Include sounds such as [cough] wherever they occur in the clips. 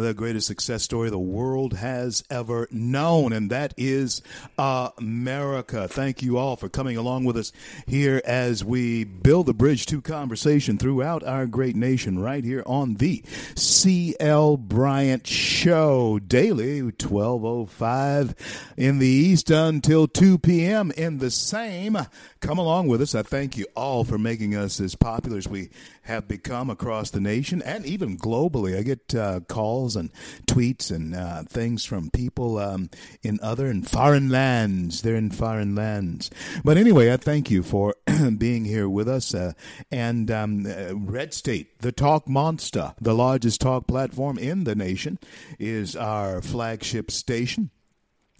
the greatest success story the world has ever known, and that is America. Thank you all for coming along with us here as we build the bridge to conversation throughout our great nation, right here on the C.L. Bryant Show, daily, 1205 in the East until 2 p.m. in the same. Come along with us. I thank you all for making us as popular as we have become across the nation and even globally. I get uh, calls and tweets and uh, things from people um, in other and foreign lands. They're in foreign lands. But anyway, I thank you for [clears throat] being here with us. Uh, and um, uh, Red State, the talk monster, the largest talk platform in the nation, is our flagship station.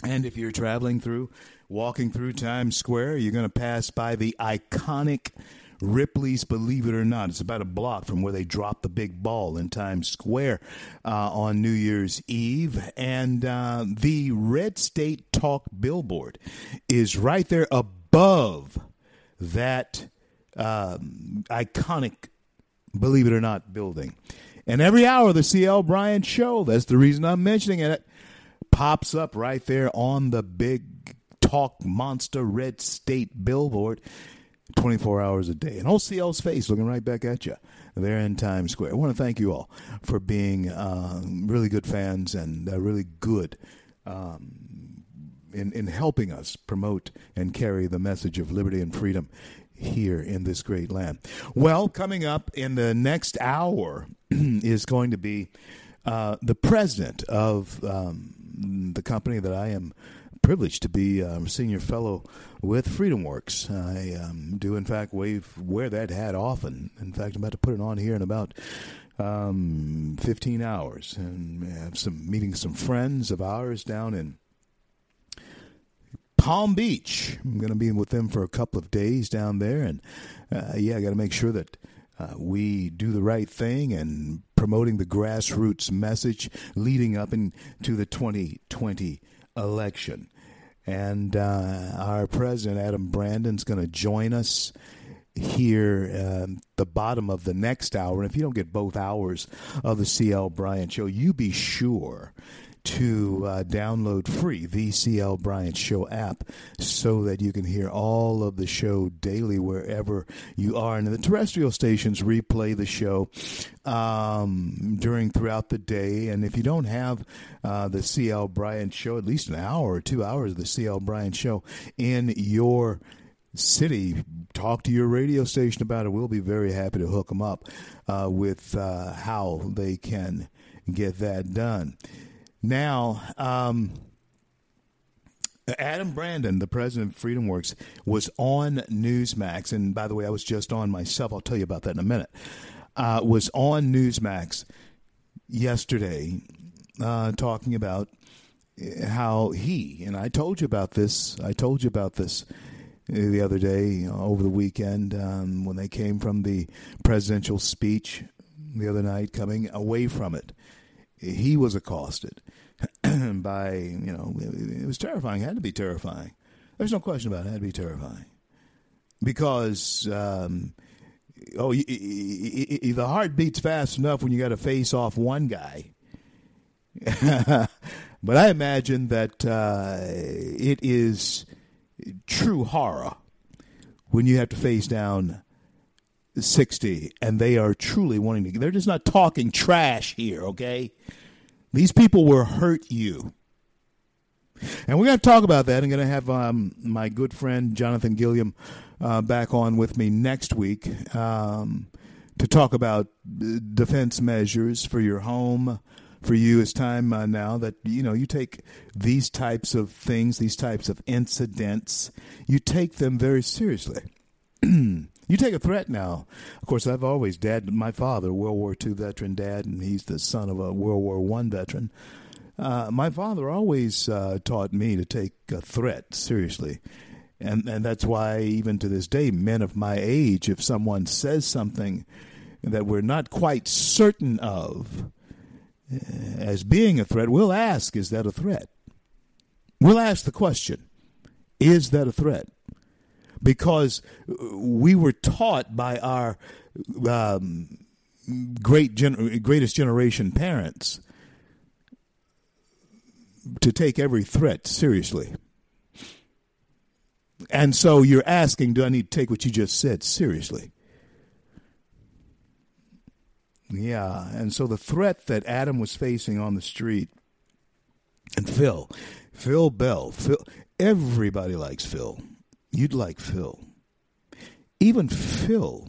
And if you're traveling through, walking through Times Square, you're going to pass by the iconic Ripley's Believe It or Not. It's about a block from where they dropped the big ball in Times Square uh, on New Year's Eve. And uh, the Red State Talk billboard is right there above that um, iconic Believe It or Not building. And every hour, the CL Bryant Show, that's the reason I'm mentioning it, pops up right there on the big talk monster red state billboard 24 hours a day. And OCL's face looking right back at you there in Times Square. I want to thank you all for being uh, really good fans and uh, really good um, in, in helping us promote and carry the message of liberty and freedom here in this great land. Well, coming up in the next hour [clears throat] is going to be uh, the president of um, the company that I am privileged to be a um, senior fellow with Freedom Works. I um, do, in fact, wave, wear that hat often. In fact, I'm about to put it on here in about um, 15 hours and have some meeting some friends of ours down in Palm Beach. I'm going to be with them for a couple of days down there, and uh, yeah, I got to make sure that uh, we do the right thing and promoting the grassroots message leading up into the 2020 election. And uh, our president, Adam Brandon's going to join us here um, the bottom of the next hour. And if you don't get both hours of the CL Bryant Show, you be sure to uh, download free the CL Bryant Show app so that you can hear all of the show daily wherever you are. And the terrestrial stations replay the show um, during throughout the day. And if you don't have uh, the CL Bryant Show, at least an hour or two hours of the CL Bryant Show in your city, talk to your radio station about it. We'll be very happy to hook them up uh, with uh, how they can get that done. Now, um, Adam Brandon, the president of Freedom Works, was on Newsmax. And by the way, I was just on myself. I'll tell you about that in a minute. Uh, was on Newsmax yesterday uh, talking about how he, and I told you about this, I told you about this the other day over the weekend um, when they came from the presidential speech the other night, coming away from it. He was accosted [clears throat] by, you know, it was terrifying. It had to be terrifying. There's no question about it. It had to be terrifying. Because, um, oh, the heart beats fast enough when you got to face off one guy. [laughs] but I imagine that uh, it is true horror when you have to face down 60 and they are truly wanting to, they're just not talking trash here, okay? These people will hurt you. And we're going to talk about that. I'm going to have um, my good friend Jonathan Gilliam uh, back on with me next week um, to talk about defense measures for your home. For you, it's time uh, now that you know you take these types of things, these types of incidents, you take them very seriously. [clears throat] You take a threat now. Of course, I've always dad. My father, World War II veteran dad, and he's the son of a World War One veteran. Uh, my father always uh, taught me to take a threat seriously. And, and that's why, even to this day, men of my age, if someone says something that we're not quite certain of uh, as being a threat, we'll ask, is that a threat? We'll ask the question, is that a threat? Because we were taught by our um, great gen- greatest generation parents to take every threat seriously. And so you're asking, do I need to take what you just said seriously? Yeah, and so the threat that Adam was facing on the street, and Phil, Phil Bell, Phil, everybody likes Phil. You'd like Phil. Even Phil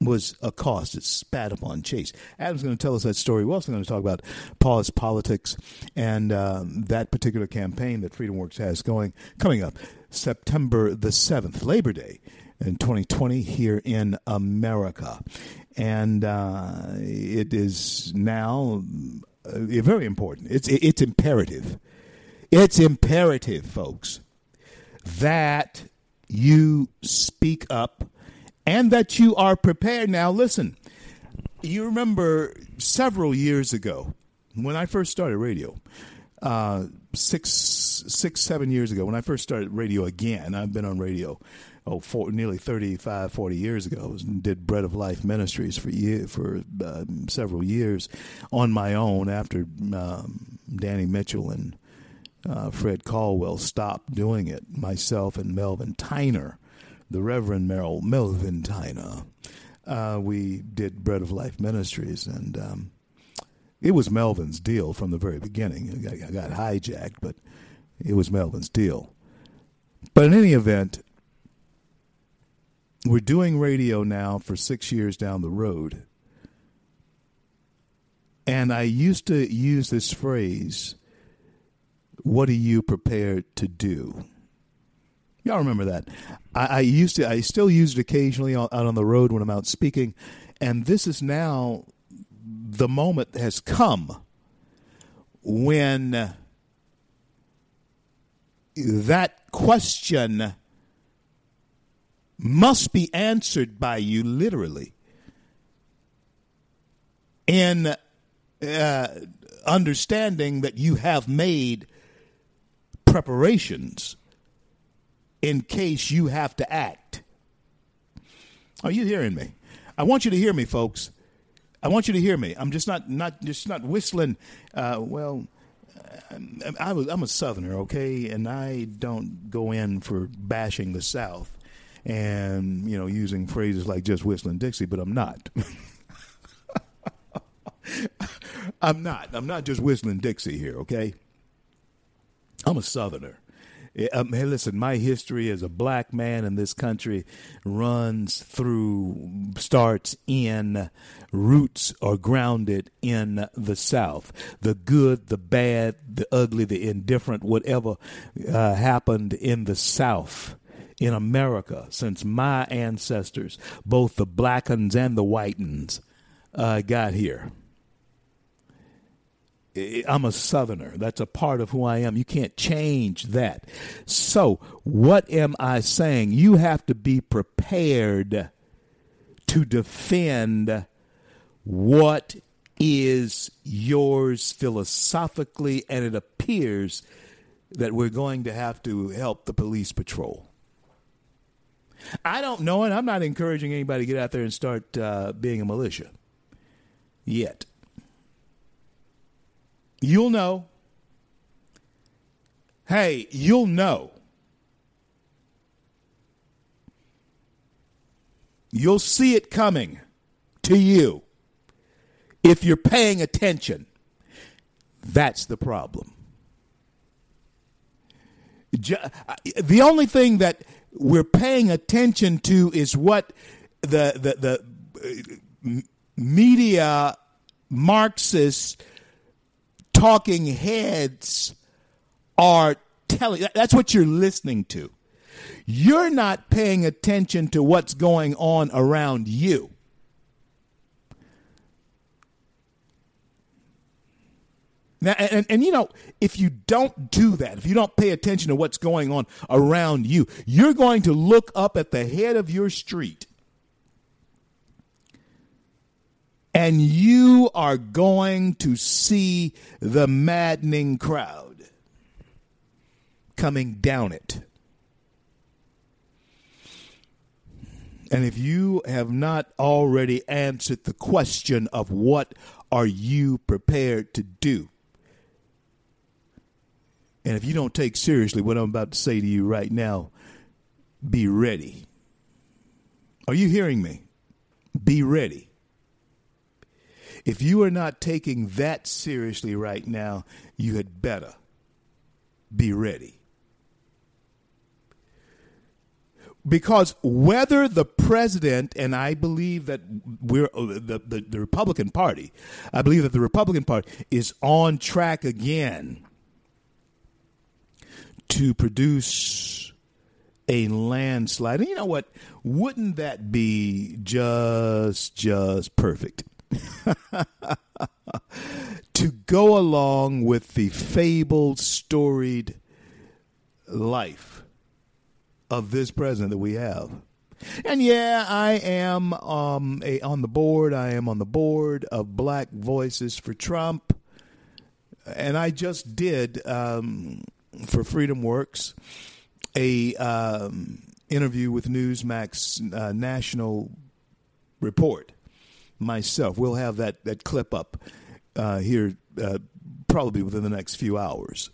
was accosted, spat upon, chased. Adam's going to tell us that story. We're also going to talk about pause politics and um, that particular campaign that Freedom Works has going coming up September the 7th, Labor Day in 2020 here in America. And uh, it is now uh, very important. It's, it's imperative. It's imperative, folks, that you speak up and that you are prepared. Now, listen, you remember several years ago when I first started radio, uh, six, six, seven years ago, when I first started radio again, I've been on radio. Oh, for, nearly 35, 40 years ago, did Bread of Life Ministries for year, for uh, several years on my own after um, Danny Mitchell and uh, Fred Caldwell stopped doing it. Myself and Melvin Tyner the Reverend Merrill Melvin Tyner. Uh, we did Bread of Life Ministries, and um, it was Melvin's deal from the very beginning. I got hijacked, but it was Melvin's deal. But in any event, we're doing radio now for six years down the road. And I used to use this phrase, what are you prepared to do? Y'all remember that? I, I, used to, I still use it occasionally out on the road when I'm out speaking, and this is now the moment has come when that question must be answered by you literally in uh, understanding that you have made preparations in case you have to act. Are you hearing me? I want you to hear me, folks. I want you to hear me. I'm just not not just not whistling. Uh, well, I was, I'm a Southerner, okay, and I don't go in for bashing the South and you know using phrases like just whistling Dixie, but I'm not. [laughs] I'm not. I'm not just whistling Dixie here, okay? I'm a Southerner. Um, hey, listen, my history as a black man in this country runs through, starts in, roots are grounded in the South. The good, the bad, the ugly, the indifferent, whatever uh, happened in the South in America since my ancestors, both the black uns and the white uns, uh, got here. I'm a Southerner. That's a part of who I am. You can't change that. So, what am I saying? You have to be prepared to defend what is yours philosophically, and it appears that we're going to have to help the police patrol. I don't know, and I'm not encouraging anybody to get out there and start uh, being a militia yet. You'll know. Hey, you'll know. You'll see it coming to you if you're paying attention. That's the problem. The only thing that we're paying attention to is what the the the uh, media Marxist talking heads are telling. That's what you're listening to. You're not paying attention to what's going on around you. Now, and, and, you know, if you don't do that, if you don't pay attention to what's going on around you, you're going to look up at the head of your street and you are going to see the maddening crowd coming down it. And if you have not already answered the question of what are you prepared to do, and if you don't take seriously what I'm about to say to you right now, be ready. Are you hearing me? Be ready. If you are not taking that seriously right now, you had better be ready. Because whether the president, and I believe that we're uh, the, the, the Republican Party, I believe that the Republican Party is on track again to produce a landslide. And you know what? Wouldn't that be just just perfect? [laughs] to go along with the fabled, storied life of this president that we have. And yeah, I am um, a, on the board. I am on the board of Black Voices for Trump. And I just did um, for Freedom Works a um, interview with Newsmax uh, National Report myself. We'll have that, that clip up uh, here uh, probably within the next few hours.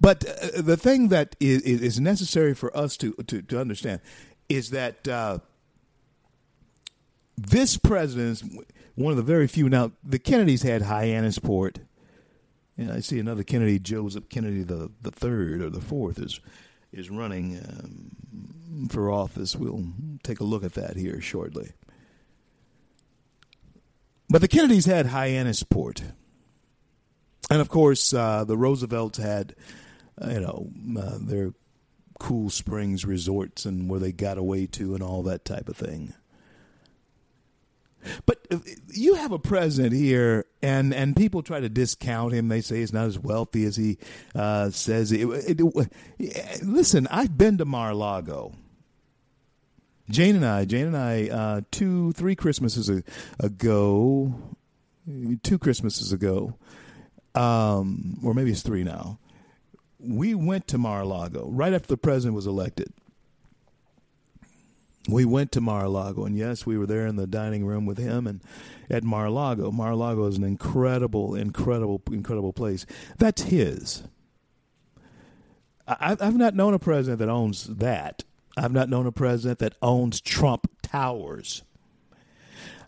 But uh, the thing that is, is, necessary for us to, to, to understand is that uh, this president is one of the very few. Now, the Kennedys had Hyannisport. And I see another Kennedy, Joseph Kennedy the, the third or the fourth, is is running um, for office. We'll take a look at that here shortly. But the Kennedys had Hyannisport. And of course, uh, the Roosevelts had, uh, you know, uh, their cool springs resorts and where they got away to and all that type of thing. But uh, you have a president here, and, and people try to discount him. They say he's not as wealthy as he uh, says. It, it, it, listen, I've been to Mar-a-Lago. Jane and I, Jane and I, uh, two, three Christmases ago, two Christmases ago, um, or maybe it's three now, we went to Mar-a-Lago right after the president was elected. We went to Mar-a-Lago, and yes, we were there in the dining room with him and at Mar-a-Lago. Mar-a-Lago is an incredible, incredible, incredible place. That's his. I've not known a president that owns that. I've not known a president that owns Trump Towers.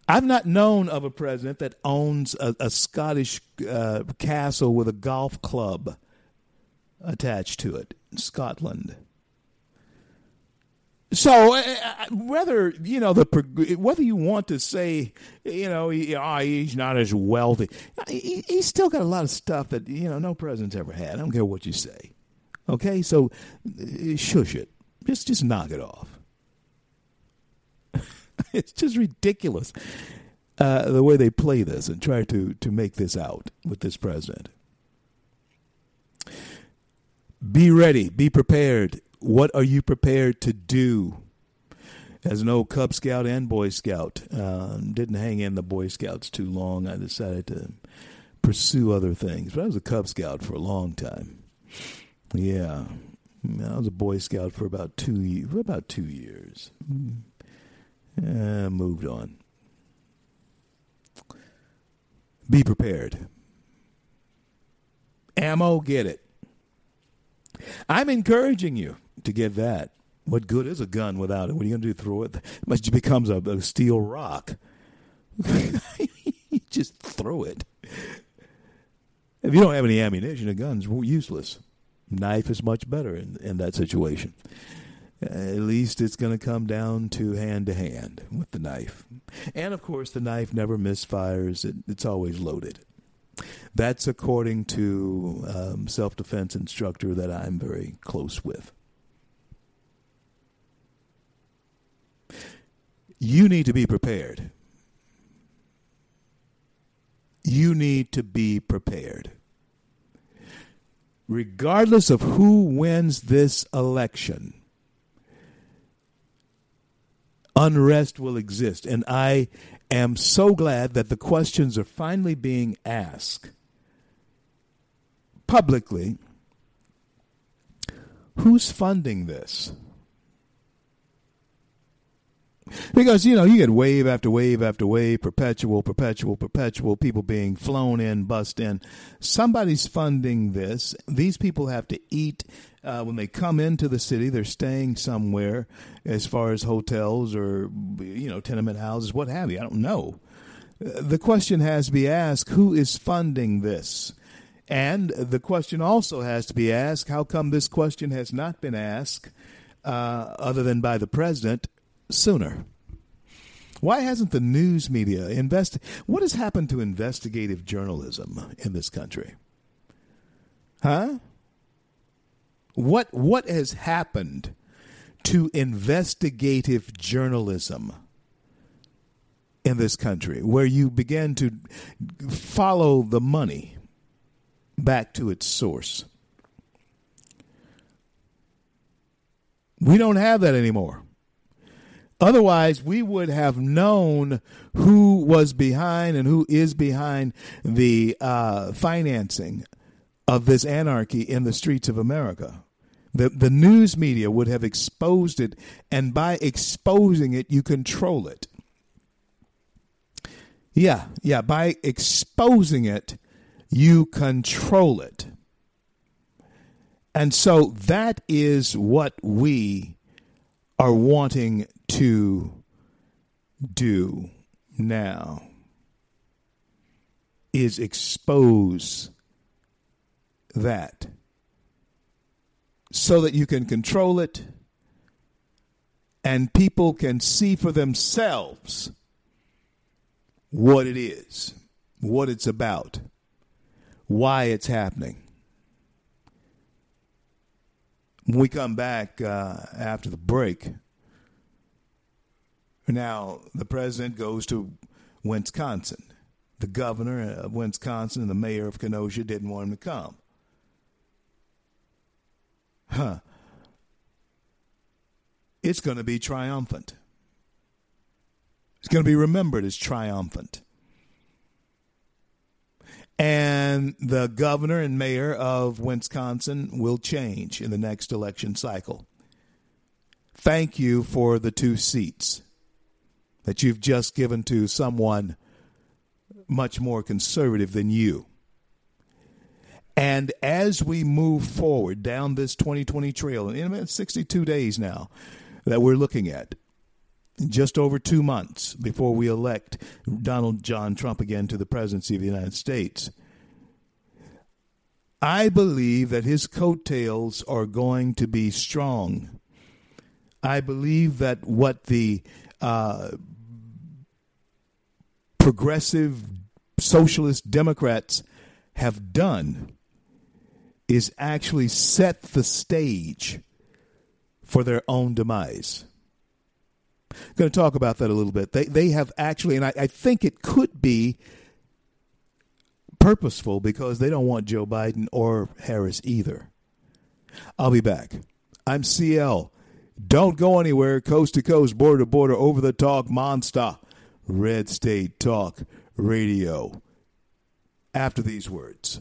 I've not known of a president that owns a, a Scottish uh, castle with a golf club attached to it in Scotland. So uh, uh whether you know the whether you want to say you know he, oh, he's not as wealthy, he, he's still got a lot of stuff that you know no president's ever had. I don't care what you say. Okay, so uh, shush it. Just just knock it off. [laughs] it's just ridiculous uh, the way they play this and try to to make this out with this president. Be ready. Be prepared. What are you prepared to do? As an old Cub Scout and Boy Scout, uh, didn't hang in the Boy Scouts too long. I decided to pursue other things. But I was a Cub Scout for a long time. Yeah, I was a Boy Scout for about two for about two years. Uh, moved on. Be prepared. Ammo, get it. I'm encouraging you to get that. What good is a gun without it? What are you going to do? Throw it? It becomes a, a steel rock. [laughs] Just throw it. If you don't have any ammunition, a gun's useless. Knife is much better in, in that situation. At least it's going to come down to hand to hand with the knife. And of course, the knife never misfires, it, it's always loaded. That's according to um, self defense instructor that I'm very close with. You need to be prepared. You need to be prepared. Regardless of who wins this election, unrest will exist. And I am so glad that the questions are finally being asked publicly. Who's funding this? Because, you know, you get wave after wave after wave, perpetual, perpetual, perpetual, people being flown in, bust in. Somebody's funding this. These people have to eat uh, when they come into the city. They're staying somewhere as far as hotels or, you know, tenement houses, what have you. I don't know. The question has to be asked who is funding this? And the question also has to be asked how come this question has not been asked uh, other than by the president sooner? Why hasn't the news media invest? What has happened to investigative journalism in this country? Huh? What what has happened to investigative journalism in this country where you begin to follow the money back to its source? We don't have that anymore. Otherwise, we would have known who was behind and who is behind the uh, financing of this anarchy in the streets of America. The, the news media would have exposed it, and by exposing it, you control it. Yeah, yeah, by exposing it, you control it. And so that is what we are wanting to do now is expose that so that you can control it and people can see for themselves what it is, what it's about, why it's happening. When we come back uh, after the break, now, the president goes to Wisconsin. The governor of Wisconsin and the mayor of Kenosha didn't want him to come. Huh. It's going to be triumphant. It's going to be remembered as triumphant. And the governor and mayor of Wisconsin will change in the next election cycle. Thank you for the two seats that you've just given to someone much more conservative than you. And as we move forward down this 2020 trail, in about 62 days now that we're looking at, just over two months before we elect Donald John Trump again to the presidency of the United States, I believe that his coattails are going to be strong. I believe that what the uh, progressive socialist Democrats have done is actually set the stage for their own demise. Going to talk about that a little bit. They they have actually, and I, I think it could be purposeful because they don't want Joe Biden or Harris either. I'll be back. I'm CL. Don't go anywhere. Coast to coast, border to border, over the talk monster. Red State Talk Radio. After these words.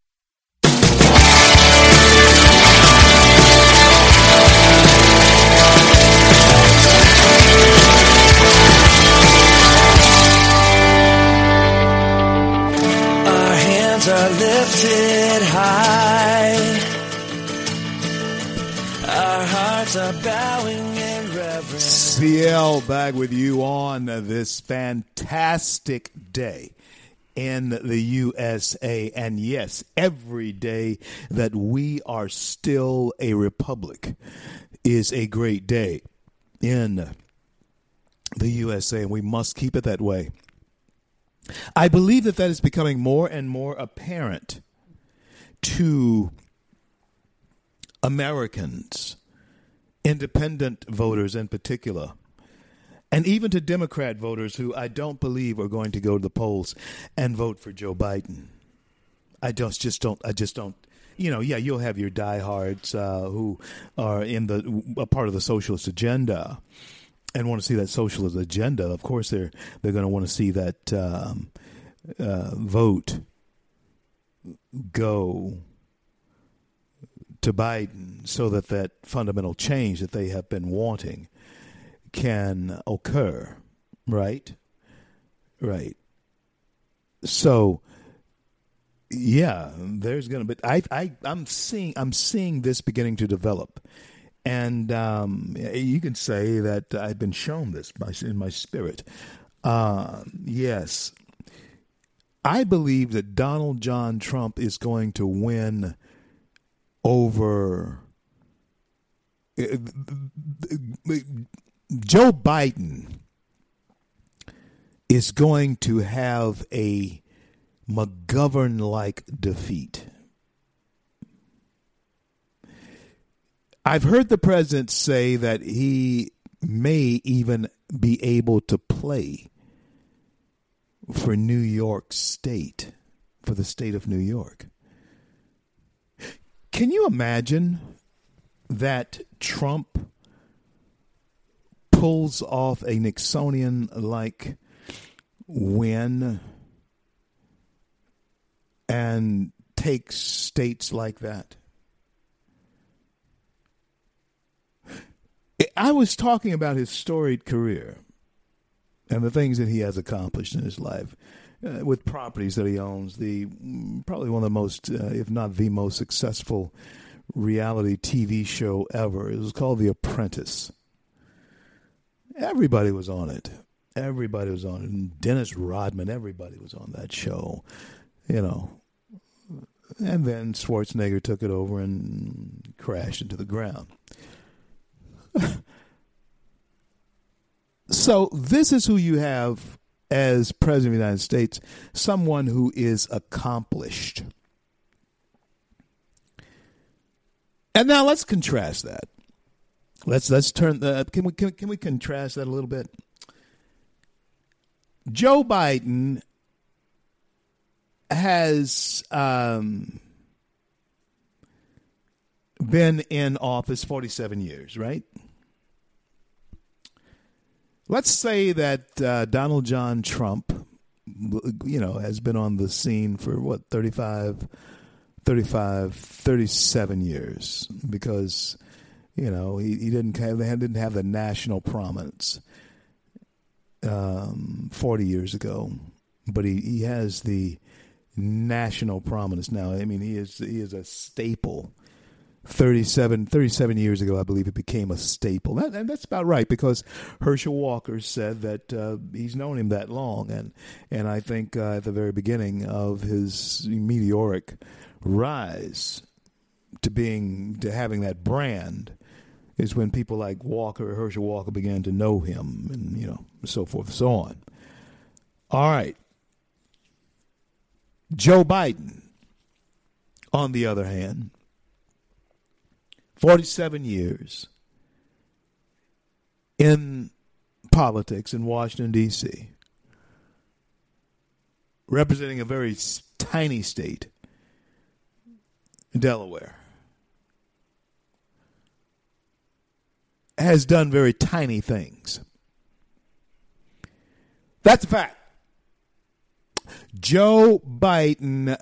CL back with you on this fantastic day in the USA. And yes, every day that we are still a republic is a great day in the USA, and we must keep it that way. I believe that that is becoming more and more apparent to Americans, independent voters in particular, and even to Democrat voters who I don't believe are going to go to the polls and vote for Joe Biden. I just just don't. I just don't. You know, yeah, you'll have your diehards uh, who are in the a part of the socialist agenda and want to see that socialist agenda. Of course, they're they're going to want to see that um, uh, vote go to Biden so that that fundamental change that they have been wanting can occur, right? Right. So yeah, there's going to be I I I'm seeing I'm seeing this beginning to develop. And um, you can say that I've been shown this in my spirit. Uh, yes, I believe that Donald John Trump is going to win over uh, Joe Biden is going to have a McGovern like defeat. I've heard the president say that he may even be able to play for New York State, for the state of New York. Can you imagine that Trump pulls off a Nixonian like win and takes states like that? I was talking about his storied career and the things that he has accomplished in his life uh, with properties that he owns. The probably one of the most, uh, if not the most successful reality TV show ever. It was called The Apprentice. Everybody was on it. Everybody was on it. Dennis Rodman, everybody was on that show. You know. And then Schwarzenegger took it over and crashed into the ground. [laughs] so this is who you have as president of the United States, someone who is accomplished. And now let's contrast that. Let's let's turn the can we can, can we contrast that a little bit? Joe Biden has um, been in office 47 years, right? Let's say that uh, Donald John Trump, you know, has been on the scene for what, 35, 35, 37 years because, you know, he, he didn't have, didn't have the national prominence um, 40 years ago, but he, he has the national prominence now. I mean, he is he is a staple 37, 37 years ago, I believe it became a staple. That, and that's about right because Herschel Walker said that uh, he's known him that long. And, and I think uh, at the very beginning of his meteoric rise to being, to having that brand is when people like Walker, Herschel Walker began to know him and, you know, so forth and so on. All right. Joe Biden, on the other hand, 47 years in politics in Washington, D.C., representing a very tiny state, Delaware, has done very tiny things. That's a fact. Joe Biden,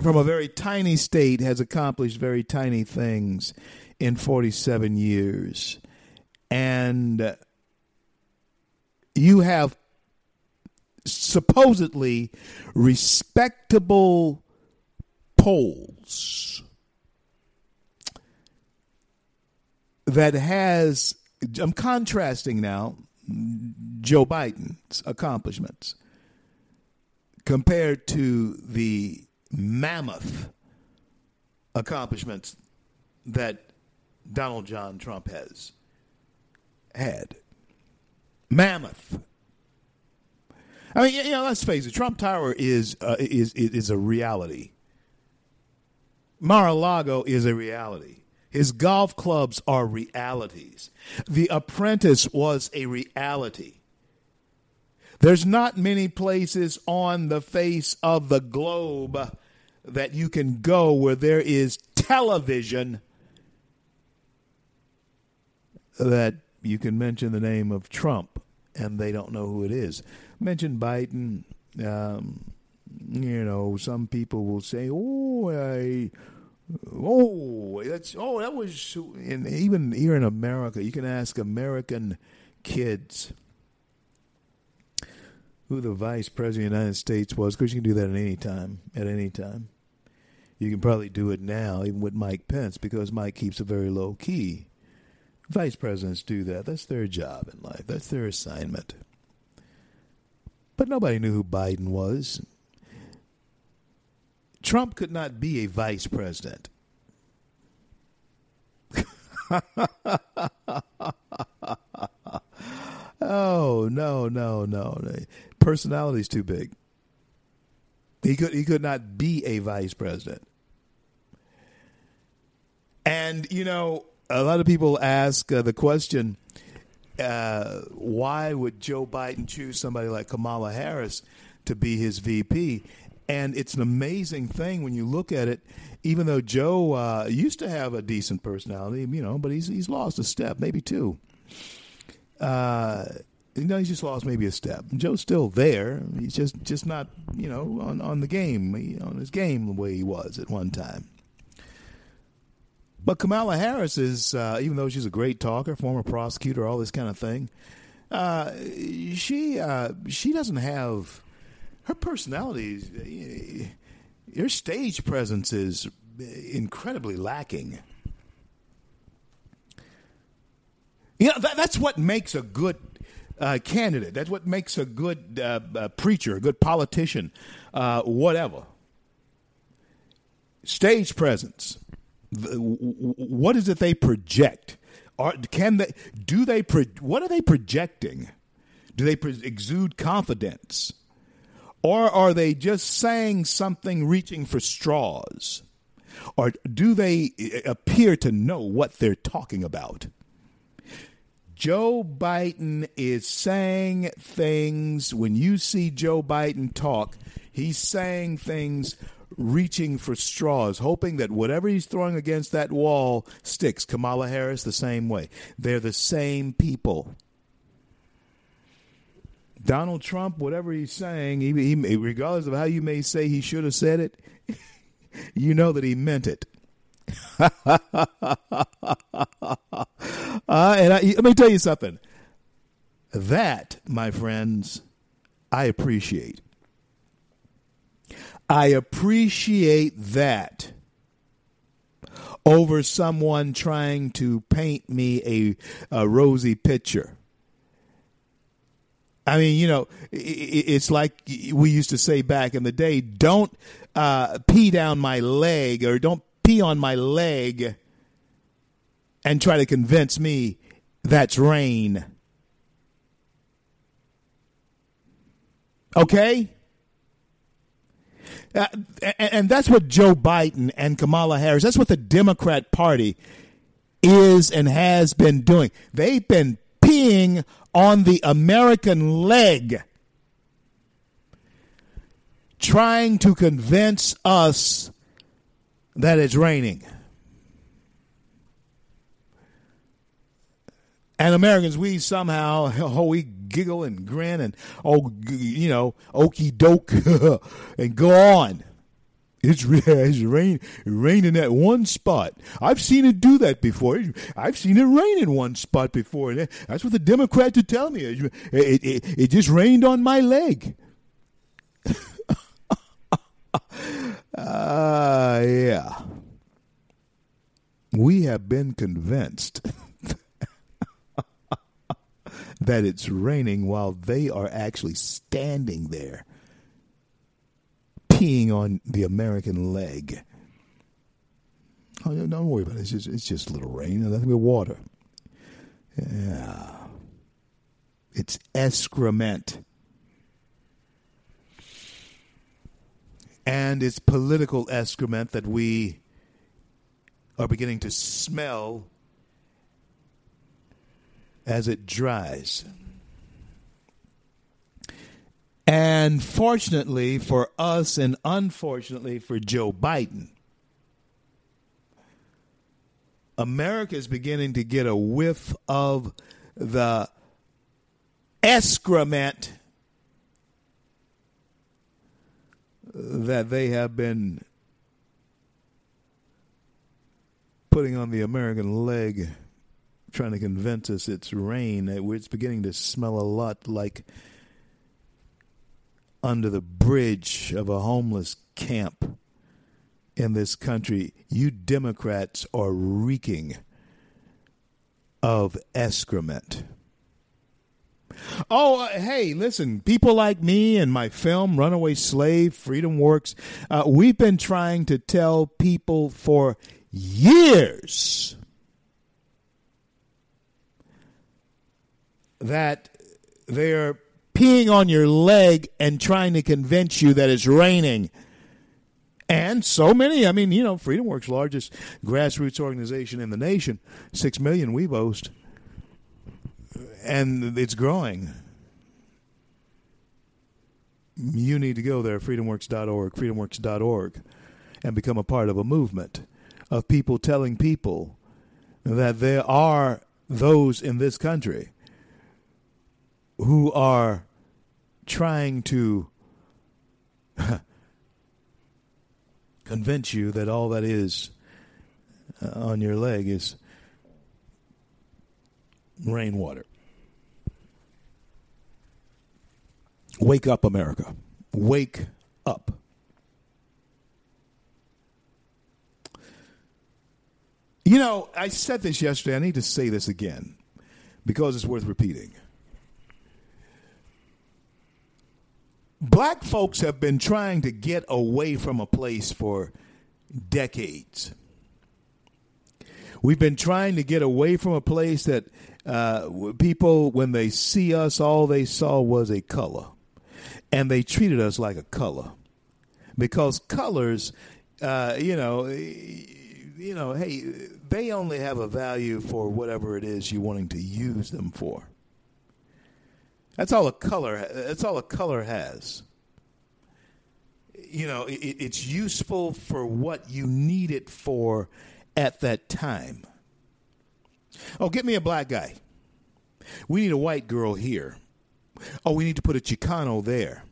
from a very tiny state, has accomplished very tiny things in 47 years. And you have supposedly respectable polls that has I'm contrasting now Joe Biden's accomplishments compared to the mammoth accomplishments that Donald John Trump has had. Mammoth. I mean, you know, let's face it. Trump Tower is uh, is is a reality. Mar-a-Lago is a reality. His golf clubs are realities. The Apprentice was a reality. There's not many places on the face of the globe that you can go where there is television that you can mention the name of Trump and they don't know who it is. Mention Biden. Um, you know, some people will say, "Oh, I, oh, that's oh, that was." And even here in America, you can ask American kids who the vice president of the United States was, because you can do that at any time. At any time, you can probably do it now, even with Mike Pence, because Mike keeps a very low key. Vice presidents do that. That's their job in life. That's their assignment. But nobody knew who Biden was. Trump could not be a vice president. [laughs] oh no, no, no! Personality's too big. He could he could not be a vice president. And you know, a lot of people ask uh, the question uh, why would Joe Biden choose somebody like Kamala Harris to be his VP? And it's an amazing thing when you look at it. Even though Joe uh, used to have a decent personality, you know, but he's he's lost a step, maybe two. Uh, you know, he's just lost maybe a step. Joe's still there. He's just just not, you know, on on the game, on his game the way he was at one time. But Kamala Harris is, uh, even though she's a great talker, former prosecutor, all this kind of thing, uh, she uh, she doesn't have her personality. your stage presence is incredibly lacking. You know, that, that's what makes a good uh, candidate. That's what makes a good uh, uh, preacher, a good politician, uh, whatever. Stage presence what is it they project? Are, can they do they what are they projecting? Do they exude confidence, or are they just saying something, reaching for straws, or do they eh, appear to know what they're talking about? Joe Biden is saying things. When you see Joe Biden talk, he's saying things reaching for straws, hoping that whatever he's throwing against that wall sticks. Kamala Harris, the same way. They're the same people. Donald Trump, whatever he's saying, he, he, regardless of how you may say he should have said it, [laughs] you know that he meant it. [laughs] uh, and I, let me tell you something. That, my friends, I appreciate. I appreciate that over someone trying to paint me a, a rosy picture. I mean, you know, it's like we used to say back in the day don't uh, pee down my leg or don't pee on my leg and try to convince me that's rain. Okay? Uh, and that's what Joe Biden and Kamala Harris, that's what the Democrat Party is and has been doing. They've been peeing on the American leg, trying to convince us that it's raining. And Americans, we somehow, [laughs] oh, we giggle and grin and, oh, you know, okey doke [laughs] and go on. It's, [laughs] it's rain, rain in that one spot. I've seen it do that before. I've seen it rain in one spot before. That's what the Democrats are telling me. It, it, it, just rained on my leg. uh, [laughs] yeah. We have been convinced [laughs] that it's raining while they are actually standing there peeing on the American leg. Oh, don't worry about it. It's just, it's just a little rain, nothing but water. Yeah. It's excrement. And it's political excrement that we are beginning to smell as it dries. And fortunately for us, and unfortunately for Joe Biden, America is beginning to get a whiff of the excrement that they have been putting on the American leg, trying to convince us it's rain. It's beginning to smell a lot like under the bridge of a homeless camp in this country. You Democrats are reeking of excrement. Oh, uh, hey, listen, people like me and my film, Runaway Slave, Freedom Works, uh, we've been trying to tell people for years that they're peeing on your leg and trying to convince you that it's raining. And so many, I mean, you know, Freedom Works, largest grassroots organization in the nation, six million we boast, and it's growing. You need to go there, freedomworks.org, freedomworks.org, and become a part of a movement of people telling people that there are those in this country who are trying to [laughs] convince you that all that is uh, on your leg is rainwater. Wake up, America. Wake up. You know, I said this yesterday. I need to say this again because it's worth repeating. Black folks have been trying to get away from a place for decades. We've been trying to get away from a place that uh, people, when they see us, all they saw was a color. And they treated us like a color. Because colors, uh, you know, you know, hey, they only have a value for whatever it is you're wanting to use them for. That's all a color. That's all a color has. You know, it, it's useful for what you need it for at that time. Oh, get me a black guy. We need a white girl here. Oh, we need to put a Chicano there.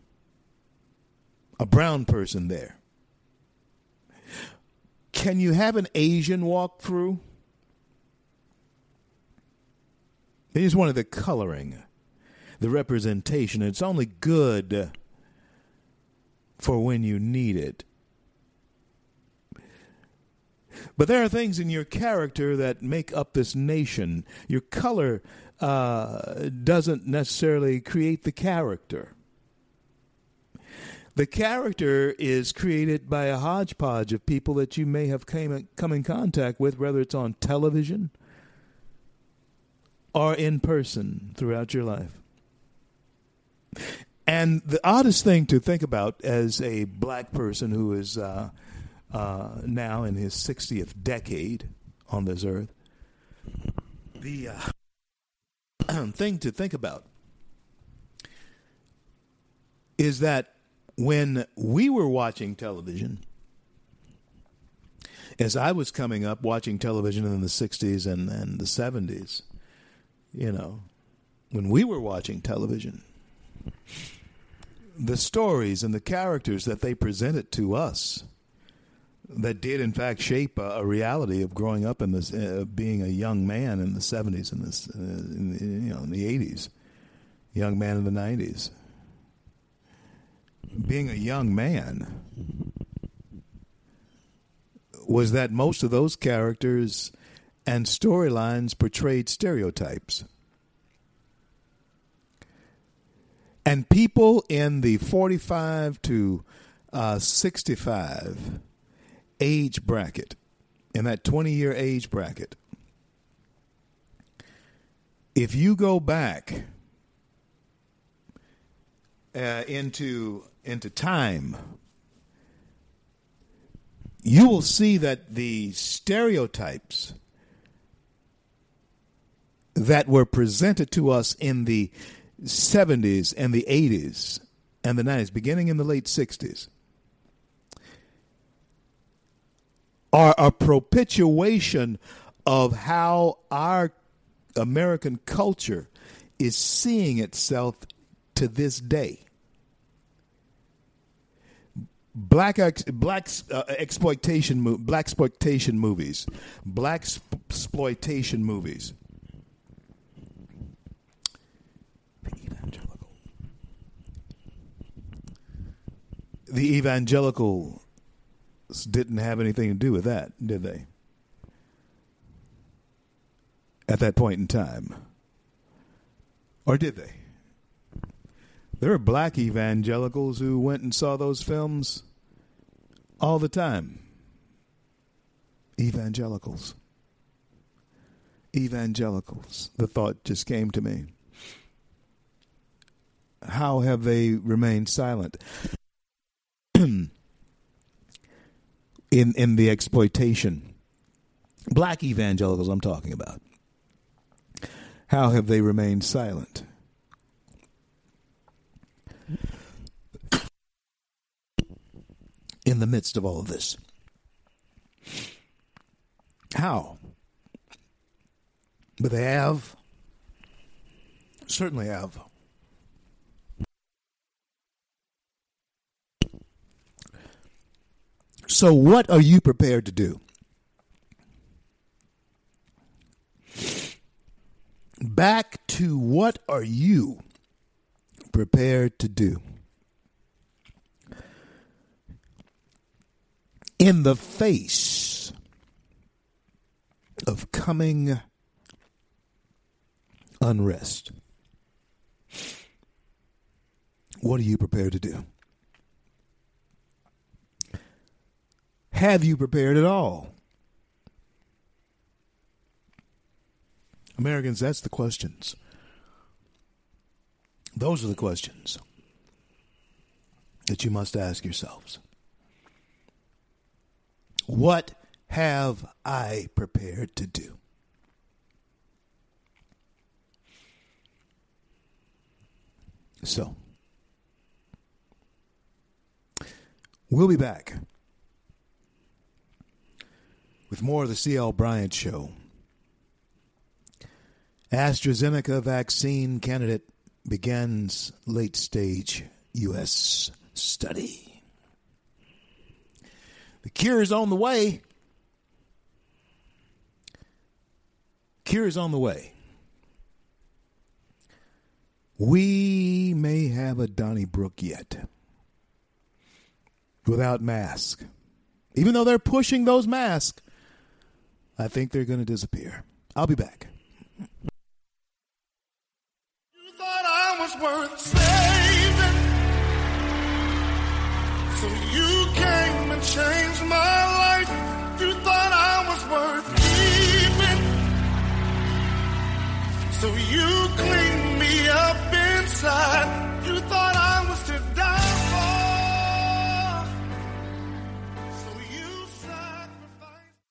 A brown person there. Can you have an Asian walk through? They just wanted the coloring the representation. It's only good for when you need it. But there are things in your character that make up this nation. Your color uh, doesn't necessarily create the character. The character is created by a hodgepodge of people that you may have came, come in contact with, whether it's on television or in person throughout your life. And the oddest thing to think about as a black person who is uh, uh, now in his 60th decade on this earth, the uh, [clears throat] thing to think about is that when we were watching television, as I was coming up watching television in the 60s and, and the 70s, you know, when we were watching television, the stories and the characters that they presented to us that did in fact shape a, a reality of growing up in this uh, being a young man in the 70s and this uh, in, in, you know in the 80s young man in the 90s being a young man was that most of those characters and storylines portrayed stereotypes and people in the 45 to uh, 65 age bracket, in that 20 year age bracket, if you go back uh, into into time, you will see that the stereotypes that were presented to us in the 70s and the 80s and the 90s, beginning in the late 60s, are a propitiation of how our American culture is seeing itself to this day. Black ex, black uh, exploitation black exploitation movies, black exploitation movies. The evangelical, the evangelical didn't have anything to do with that, did they? At that point in time. Or did they? There are black evangelicals who went and saw those films all the time. Evangelicals. Evangelicals. The thought just came to me. How have they remained silent? [clears throat] in in the exploitation. Black evangelicals, I'm talking about. How have they remained silent? In the midst of all of this. How? But they have, certainly have. So, what are you prepared to do? Back to what are you prepared to do? In the face of coming unrest, what are you prepared to do? Have you prepared at all? Americans, that's the questions. Those are the questions that you must ask yourselves. What have I prepared to do? So, we'll be back with more of the C.L. Bryant Show. AstraZeneca vaccine candidate begins late stage U.S. study. The cure is on the way. Cure is on the way. We may have a Donnybrook yet without mask. Even though they're pushing those masks, I think they're going to disappear. I'll be back. You thought I was worth saving. So you came and changed my life. You thought I was worth keeping. So you cleaned me up inside.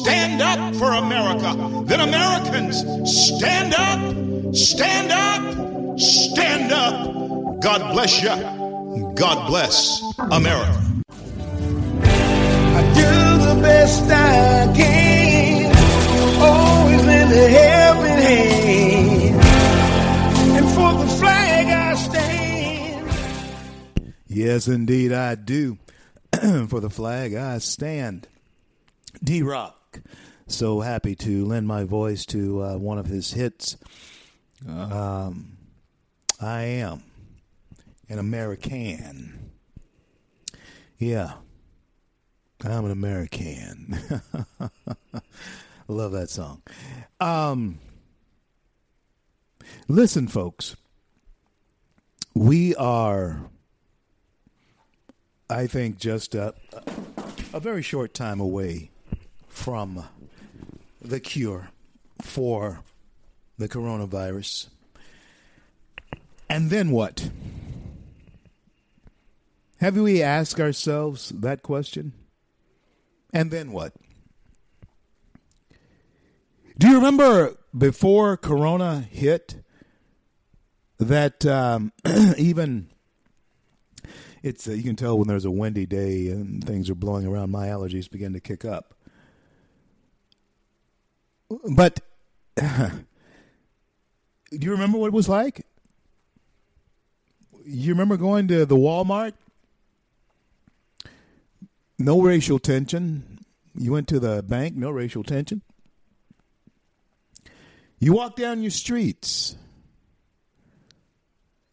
Stand up for America. Then Americans, stand up, stand up, stand up. God bless you. God bless America. I do the best I can, always lend a helping hand, and for the flag I stand. Yes, indeed, I do. [clears throat] For the flag, I stand. D Rock. So happy to lend my voice to uh, one of his hits. Um, I am an American. Yeah, I'm an American. [laughs] Love that song. Um, listen, folks, we are I think just a, a very short time away from the cure for the coronavirus. And then what? Have we asked ourselves that question? And then what? Do you remember before Corona hit that um, [clears throat] even it's uh, you can tell when there's a windy day and things are blowing around. My allergies begin to kick up. But [laughs] do you remember what it was like? You remember going to the Walmart? No racial tension. You went to the bank, no racial tension. You walk down your streets.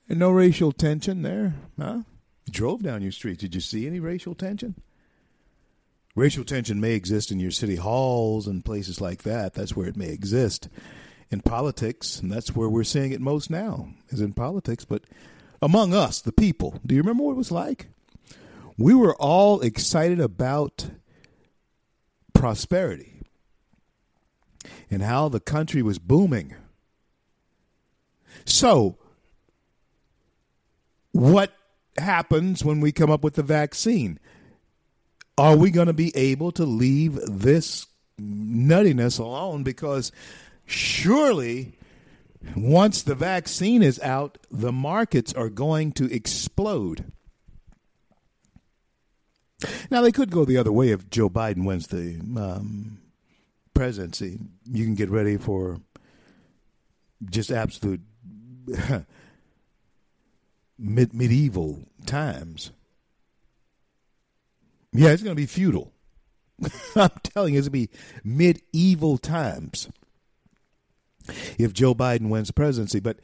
And no racial tension there, huh? You drove down your streets. Did you see any racial tension? Racial tension may exist in your city halls and places like that. That's where it may exist. In politics, and that's where we're seeing it most now, is in politics. But among us, the people, do you remember what it was like? We were all excited about prosperity and how the country was booming. So, what happens when we come up with the vaccine? Are we going to be able to leave this nuttiness alone? Because surely, once the vaccine is out, the markets are going to explode. Now, they could go the other way if Joe Biden wins the um, presidency. You can get ready for just absolute [laughs] medieval times. Yeah, it's going to be feudal. [laughs] I'm telling you, it's going to be medieval times if Joe Biden wins the presidency. But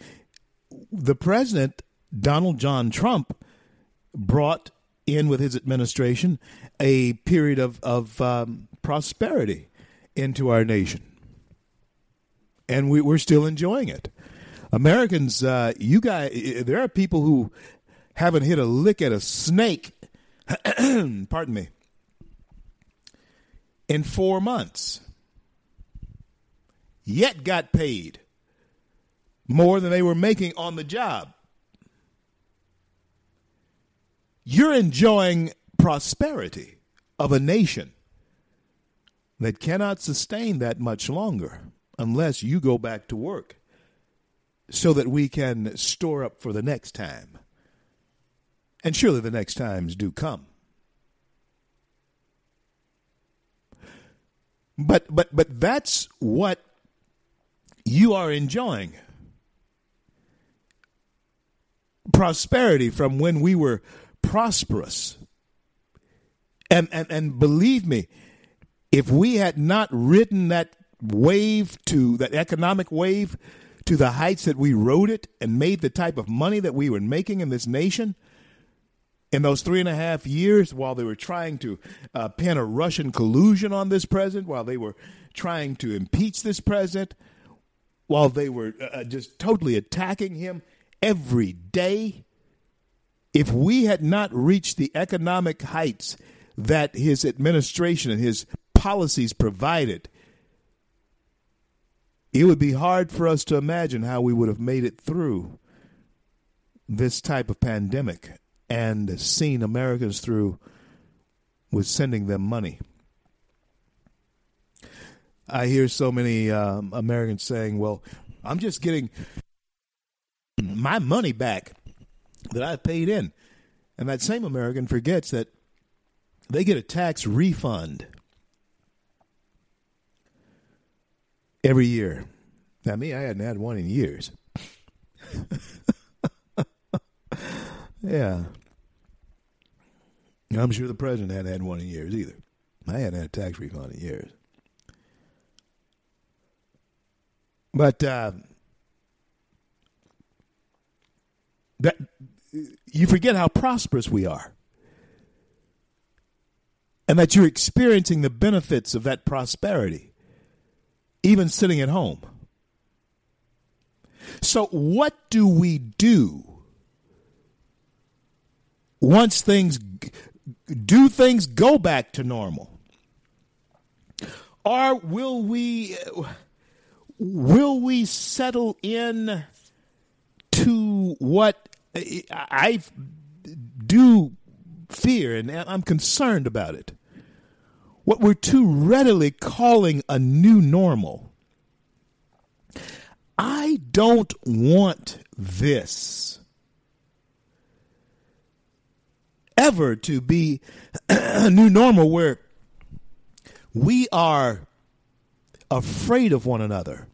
the president, Donald John Trump, brought in with his administration a period of, of um, prosperity into our nation. And we, we're still enjoying it. Americans, uh, you guys, there are people who haven't hit a lick at a snake, [clears throat] pardon me, in four months, yet got paid more than they were making on the job. You're enjoying prosperity of a nation that cannot sustain that much longer unless you go back to work so that we can store up for the next time. And surely the next times do come. But but but that's what you are enjoying. Prosperity from when we were prosperous. And and and believe me, if we had not ridden that wave to that economic wave to the heights that we rode it and made the type of money that we were making in this nation, in those three and a half years while they were trying to uh, pin a Russian collusion on this president, while they were trying to impeach this president, while they were uh, just totally attacking him every day. If we had not reached the economic heights that his administration and his policies provided, it would be hard for us to imagine how we would have made it through this type of pandemic and seen Americans through with sending them money. I hear so many um, Americans saying, well, I'm just getting my money back that I paid in. And that same American forgets that they get a tax refund every year. Now, me, I hadn't had one in years. [laughs] yeah. I'm sure the president hadn't had one in years either. I hadn't had a tax refund in years. But uh, that you forget how prosperous we are. And that you're experiencing the benefits of that prosperity, even sitting at home. So, what do we do once things do things go back to normal? Or will we will we settle in to what I do fear and I'm concerned about it? What we're too readily calling a new normal. I don't want this ever to be [clears throat] a new normal where we are afraid of one another,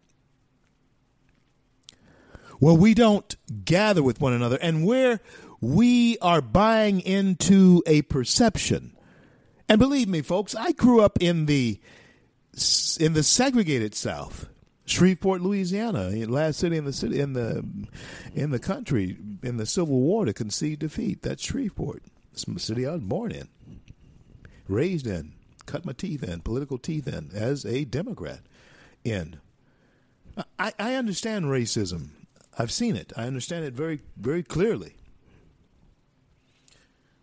where we don't gather with one another, and where we are buying into a perception. And believe me, folks, I grew up in the in the segregated South. Shreveport, Louisiana, last city in the city in the in the country in the Civil War to concede defeat. That's Shreveport. City I was born in, raised in cut my teeth in, political teeth in, as a Democrat in. I, I understand racism. I've seen it. I understand it very, very clearly.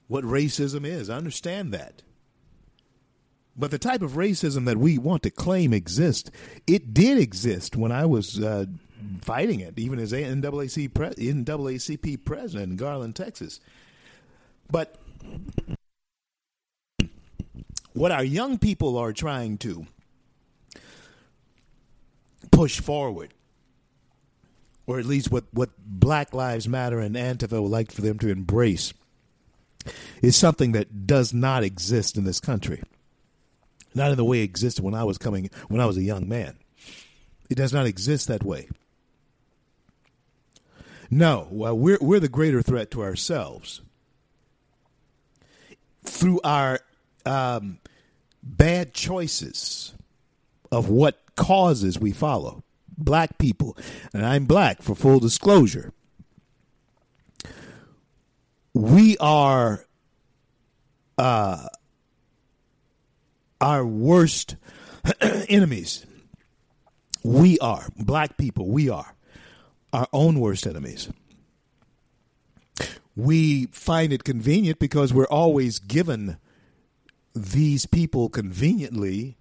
What racism is. I understand that. But the type of racism that we want to claim exists, it did exist when I was uh, fighting it, even as NAACP, pre- NAACP president in Garland, Texas. But what our young people are trying to push forward, or at least what, what Black Lives Matter and Antifa would like for them to embrace, is something that does not exist in this country. Not in the way it existed when I was coming when I was a young man. It does not exist that way. No, well, we're we're the greater threat to ourselves through our um, bad choices of what causes we follow. Black people, and I'm black for full disclosure. We are uh, our worst [clears throat] enemies. We are black people. We are our own worst enemies we find it convenient because we're always given these people conveniently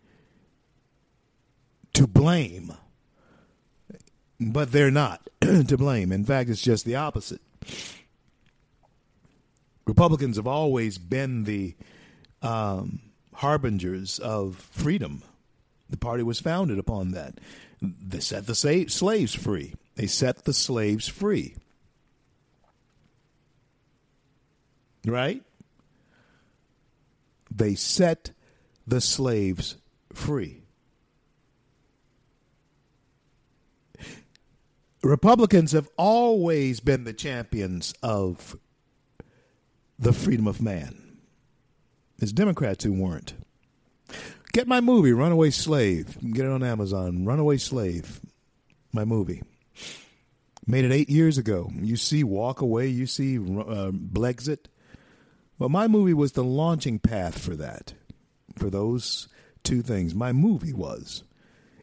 to blame. But they're not [clears throat] to blame. In fact, it's just the opposite. Republicans have always been the um, harbingers of freedom. The party was founded upon that. They set the slaves free. They set the slaves free. Right? They set the slaves free. Republicans have always been the champions of the freedom of man. It's Democrats who weren't. Get my movie, Runaway Slave. Get it on Amazon. Runaway Slave, my movie. Made it eight years ago. You see Walk Away, you see uh, Blexit. Well, my movie was the launching path for that, for those two things. My movie was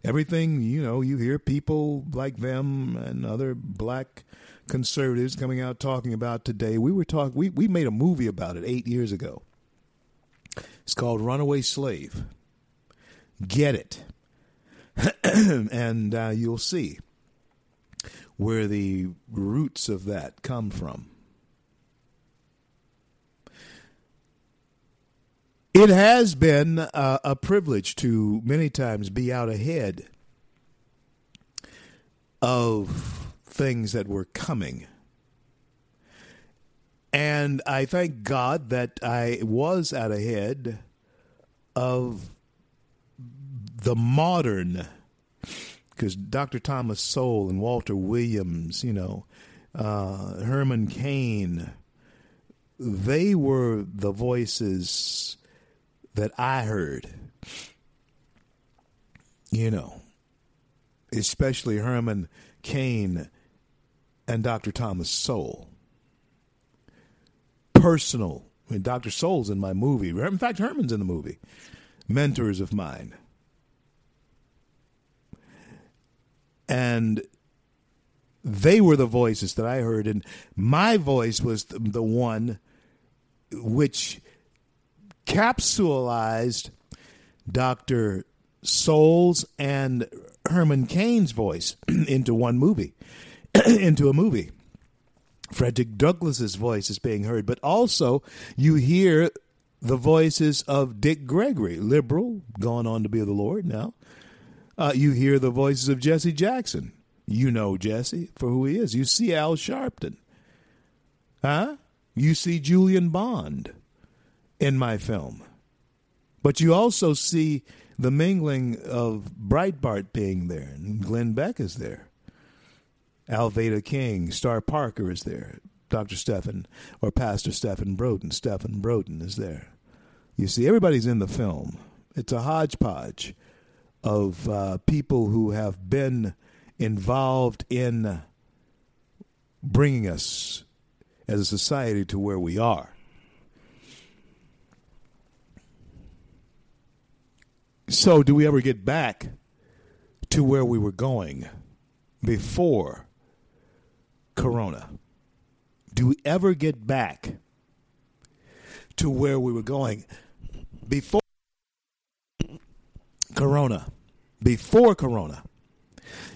everything, you know, you hear people like them and other black conservatives coming out talking about today. We were talking, we, we made a movie about it eight years ago. It's called Runaway Slave. Get it. [clears throat] and uh, you'll see where the roots of that come from. It has been uh, a privilege to many times be out ahead of things that were coming. And I thank God that I was out ahead of the modern, because Dr. Thomas Sowell and Walter Williams, you know, uh, Herman Cain, they were the voices that I heard. You know, especially Herman Cain and Dr. Thomas Sowell. Personal. I mean, Dr. Sowell's in my movie. In fact, Herman's in the movie. Mentors of mine. And they were the voices that I heard, and my voice was the, the one which capsulized Dr. Sowell's and Herman Cain's voice [clears throat] into one movie, [clears throat] into a movie. Frederick Douglass's voice is being heard, but also you hear the voices of Dick Gregory, liberal, gone on to be the Lord now. Uh, you hear the voices of Jesse Jackson. You know Jesse for who he is. You see Al Sharpton. Huh? You see Julian Bond in my film. But you also see the mingling of Breitbart being there, and Glenn Beck is there. Alveda King, Star Parker is there. Dr. Stephen or Pastor Stephen Broden. Stephen Broden is there. You see, everybody's in the film. It's a hodgepodge of uh, people who have been involved in bringing us as a society to where we are. So, do we ever get back to where we were going before Corona? Do we ever get back to where we were going before Corona? Before Corona,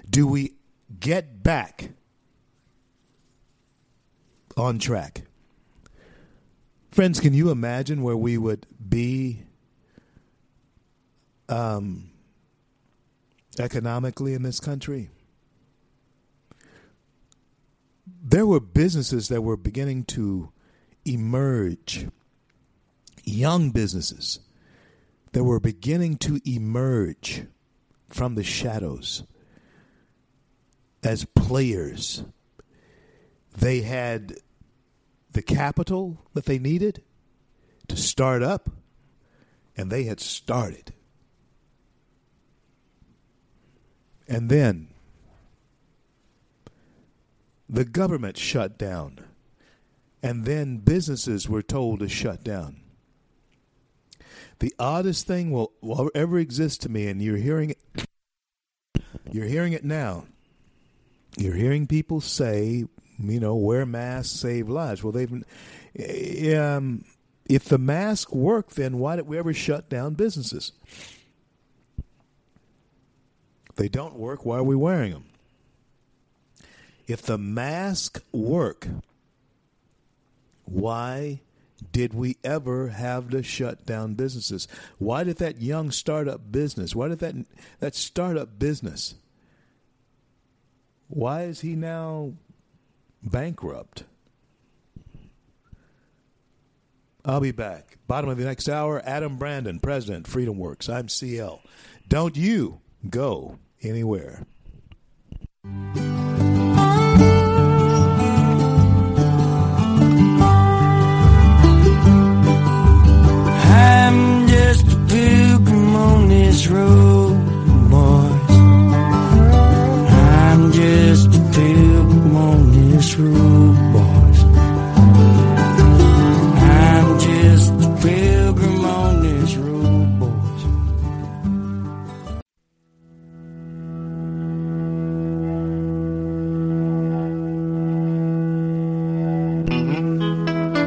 do we get back on track? Friends, can you imagine where we would be um, economically in this country. There were businesses that were beginning to emerge, young businesses that were beginning to emerge from the shadows as players. They had the capital that they needed to start up, and they had started. And then the government shut down. And then businesses were told to shut down. The oddest thing will, will ever exist to me, and you're hearing it. You're hearing it now. You're hearing people say, you know, wear masks, save lives. Well, they've, um, if the mask worked, then why did we ever shut down businesses? They don't work, why are we wearing them? If the mask work, why did we ever have to shut down businesses? Why did that young startup business, why did that that startup business, why is he now bankrupt? I'll be back. Bottom of the next hour, Adam Brandon, President, Freedom Works. I'm CL. Don't you go anywhere. I'm just a pilgrim on this road, boys. I'm just a pilgrim on this road,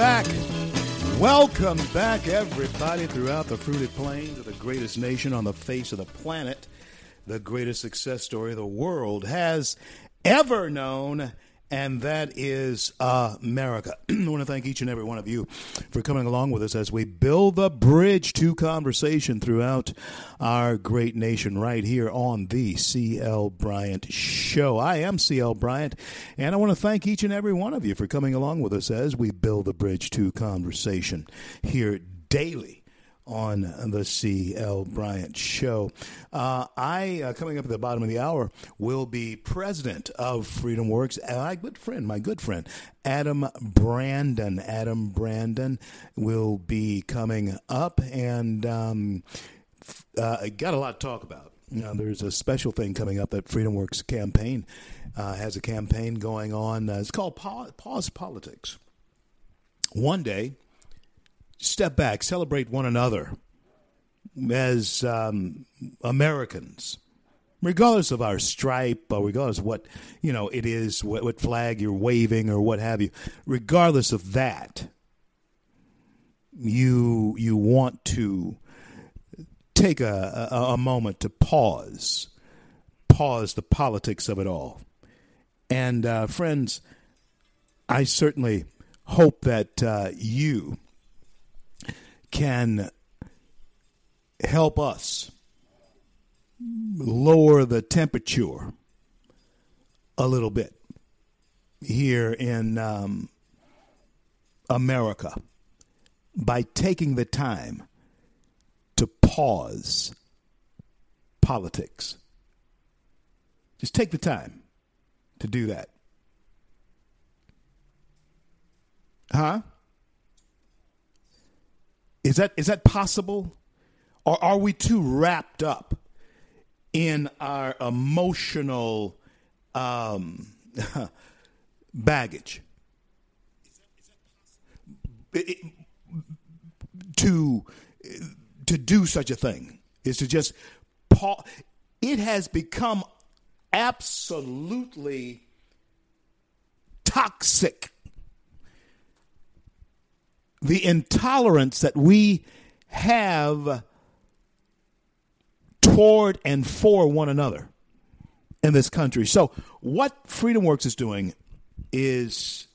Back. Welcome back, everybody, throughout the fruited plains of the greatest nation on the face of the planet, the greatest success story the world has ever known, and that is America. [clears throat] I want to thank each and every one of you for coming along with us as we build the bridge to conversation throughout our great nation right here on the CL Bryant Show. I am CL Bryant, and I want to thank each and every one of you for coming along with us as we build the bridge to conversation here daily on the C.L. Bryant Show. Uh, I, uh, coming up at the bottom of the hour, will be president of Freedom Works. Uh, my good friend, my good friend, Adam Brandon. Adam Brandon will be coming up and um, uh, got a lot to talk about. Now, there's a special thing coming up that Freedom Works campaign uh, has a campaign going on. Uh, it's called Pause Politics. One day, step back, celebrate one another as um, Americans, regardless of our stripe or regardless of what you know it is, what, what flag you're waving or what have you. Regardless of that, you you want to take a, a, a moment to pause, pause the politics of it all, and uh, friends, I certainly hope that uh, you can help us lower the temperature a little bit here in um, America by taking the time to pause politics. Just take the time to do that. Huh? Is that is that possible? Or are we too wrapped up in our emotional um, [laughs] baggage? It, to to do such a thing is to just. It has become absolutely toxic the intolerance that we have toward and for one another in this country. So, what Freedom Works is doing is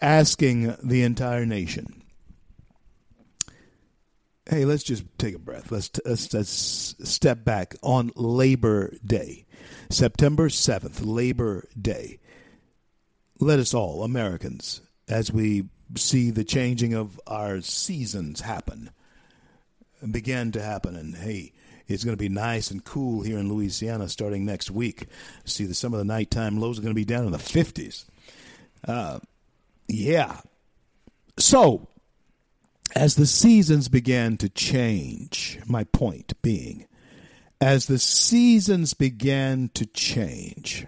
asking the entire nation hey, let's just take a breath. Let's, let's, let's step back on Labor Day, September 7th, Labor Day. Let us all, Americans, as we see the changing of our seasons happen, begin to happen. And hey, it's going to be nice and cool here in Louisiana starting next week. See, the, some of the nighttime lows are going to be down in the 50s. Uh, yeah. So, as the seasons began to change, my point being, as the seasons began to change,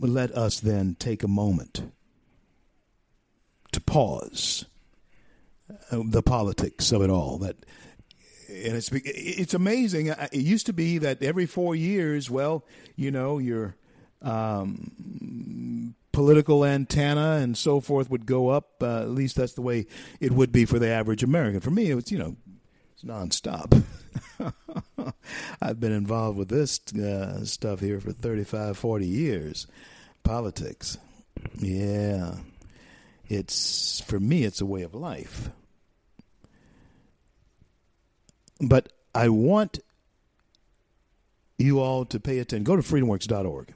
let us then take a moment pause uh, the politics of it all. That and it's it's amazing. It used to be that every four years, well, you know, your um, political antenna and so forth would go up. Uh, at least that's the way it would be for the average American. For me, it's you know, it's nonstop. [laughs] I've been involved with this uh, stuff here for 35, 40 years. Politics. Yeah it's for me it's a way of life but i want you all to pay attention go to freedomworks.org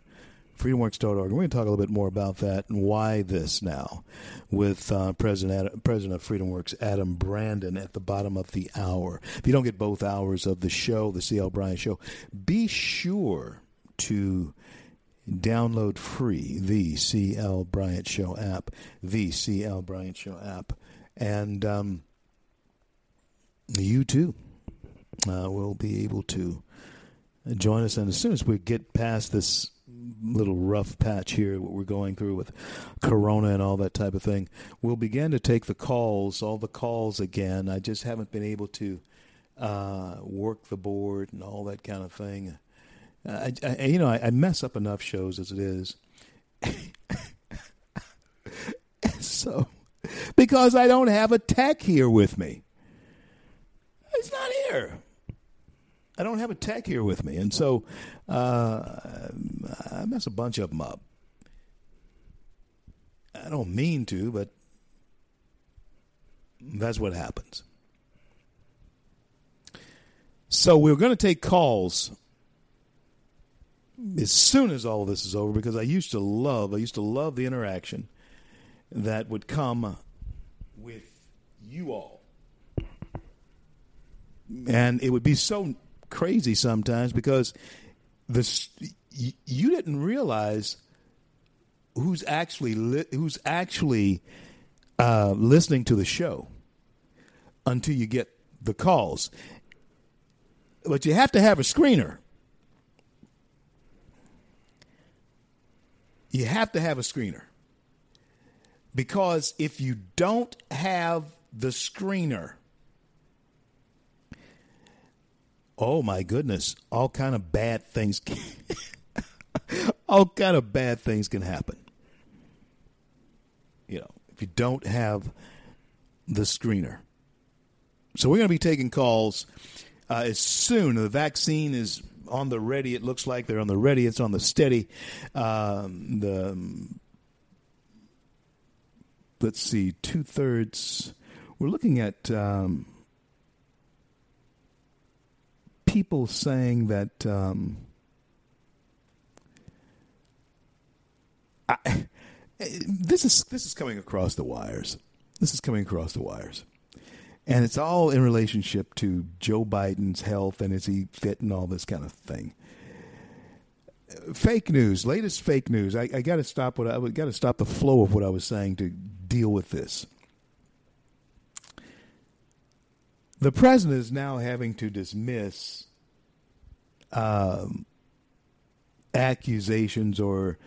freedomworks.org. We're going to talk a little bit more about that and why this now with uh, President Adam, President of FreedomWorks Adam Brandon at the bottom of the hour. If you don't get both hours of the show, the CL Bryant Show, be sure to download free the CL Bryant Show app, the CL Bryant Show app, and um, you too uh, will be able to join us. And as soon as we get past this little rough patch here, what we're going through with Corona and all that type of thing, we'll begin to take the calls, all the calls again. I just haven't been able to uh, work the board and all that kind of thing. I, I, you know, I, I mess up enough shows as it is. [laughs] so, because I don't have a tech here with me, it's not here. I don't have a tech here with me, and so uh, I mess a bunch of them up. I don't mean to, but that's what happens. So we're going to take calls as soon as all of this is over because I used to love, I used to love the interaction that would come with you all. And it would be so crazy sometimes because this you didn't realize who's actually li- who's actually uh, listening to the show until you get the calls. But you have to have a screener. You have to have a screener. Because if you don't have the screener, oh my goodness, all kind of bad things can, [laughs] all kind of bad things can happen. You know, if you don't have the screener. So we're going to be taking calls uh, as soon the vaccine is on the ready. It looks like they're on the ready. It's on the steady. Um, the let's see, two thirds. We're looking at um, people saying that. Um, I, [laughs] this is this is coming across the wires. This is coming across the wires. And it's all in relationship to Joe Biden's health and is he fit and all this kind of thing. Fake news, latest fake news. I, I got to stop what I got to stop the flow of what I was saying to deal with this. The president is now having to dismiss um, accusations or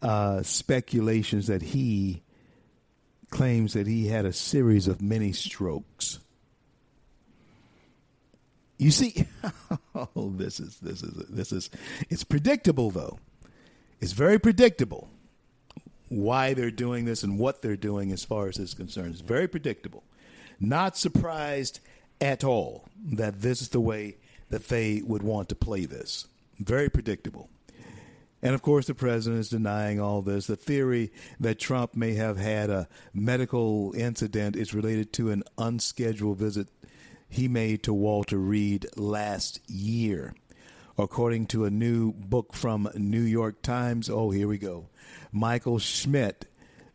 uh, speculations that he claims that he had a series of mini strokes. You see, [laughs] oh, this is this is this is it's predictable though. It's very predictable why they're doing this and what they're doing as far as this is concerned. It's very predictable. Not surprised at all that this is the way that they would want to play this. Very predictable. And of course, the president is denying all this. The theory that Trump may have had a medical incident is related to an unscheduled visit he made to Walter Reed last year. According to a new book from New York Times, oh, here we go. Michael Schmidt.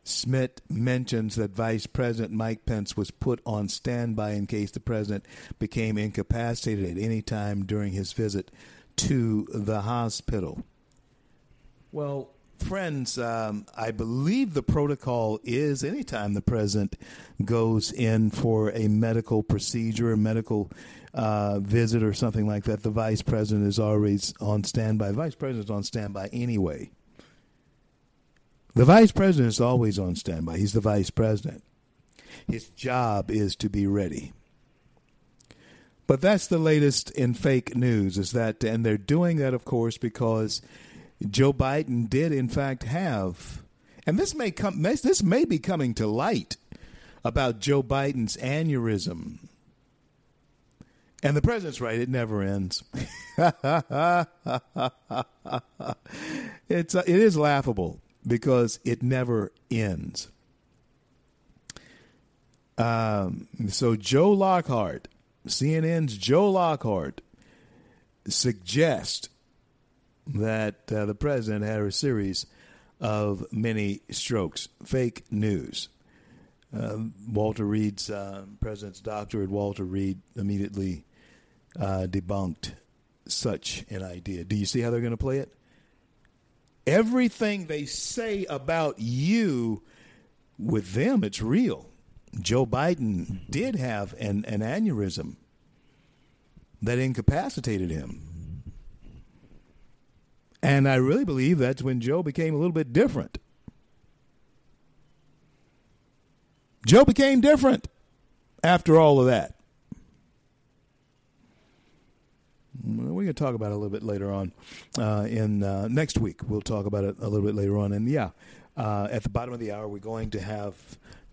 Schmidt mentions that Vice President Mike Pence was put on standby in case the president became incapacitated at any time during his visit to the hospital. Well, friends, um, I believe the protocol is anytime the president goes in for a medical procedure, a medical uh, visit, or something like that, the vice president is always on standby. The vice president is on standby anyway. The vice president is always on standby. He's the vice president. His job is to be ready. But that's the latest in fake news is that and they're doing that of course because Joe Biden did, in fact, have, and this may come, this may be coming to light about Joe Biden's aneurysm. And the president's right; it never ends. [laughs] it's uh, it is laughable because it never ends. Um, so Joe Lockhart, CNN's Joe Lockhart, suggest that uh, the president had a series of many strokes. Fake news. Uh, Walter Reed's uh, president's doctor at Walter Reed immediately uh, debunked such an idea. Do you see how they're going to play it? Everything they say about you, with them, it's real. Joe Biden did have an, an aneurysm that incapacitated him. And I really believe that's when Joe became a little bit different. Joe became different after all of that. We're going to talk about it a little bit later on uh, in uh, next week. We'll talk about it a little bit later on. And yeah, uh, at the bottom of the hour, we're going to have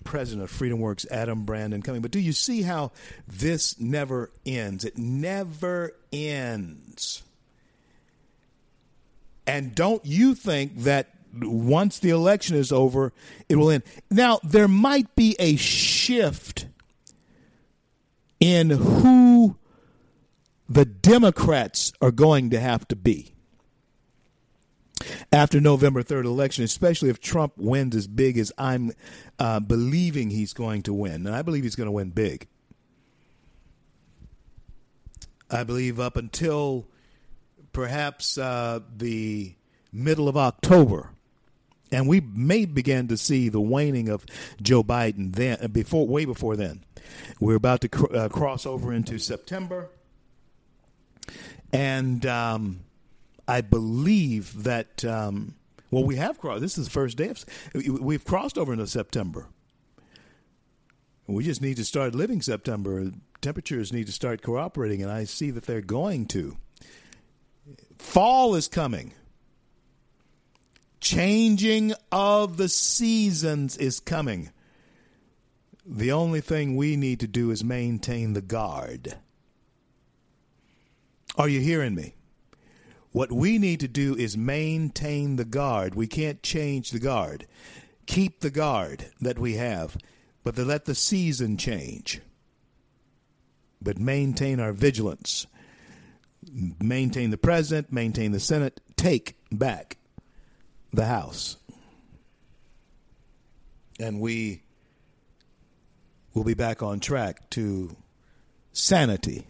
president of Freedom Works, Adam Brandon, coming. But do you see how this never ends? It never ends. And don't you think that once the election is over, it will end? Now, there might be a shift in who the Democrats are going to have to be after November 3rd election, especially if Trump wins as big as I'm uh, believing he's going to win. And I believe he's going to win big. I believe up until perhaps uh, the middle of October. And we may begin to see the waning of Joe Biden then, uh, before way before then. We're about to cr- uh, cross over into September, and um, I believe that um, well, we have crossed. This is the first day of we've crossed over into September. We just need to start living September. Temperatures need to start cooperating, and I see that they're going to. Fall is coming. Changing of the seasons is coming. The only thing we need to do is maintain the guard. Are you hearing me? What we need to do is maintain the guard. We can't change the guard. Keep the guard that we have, but to let the season change. But maintain our vigilance. Maintain the president, maintain the Senate, take back the House. And we will be back on track to sanity.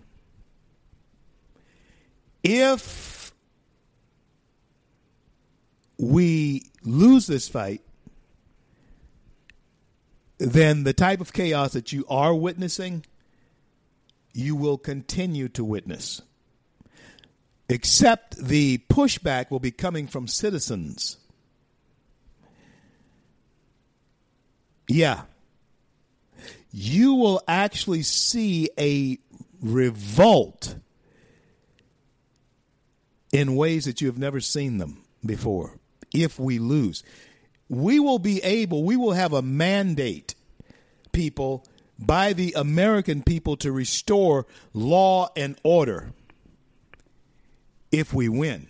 If we lose this fight, then the type of chaos that you are witnessing, you will continue to witness. Except the pushback will be coming from citizens. Yeah. You will actually see a revolt in ways that you have never seen them before if we lose. We will be able, we will have a mandate, people, by the American people to restore law and order if we win.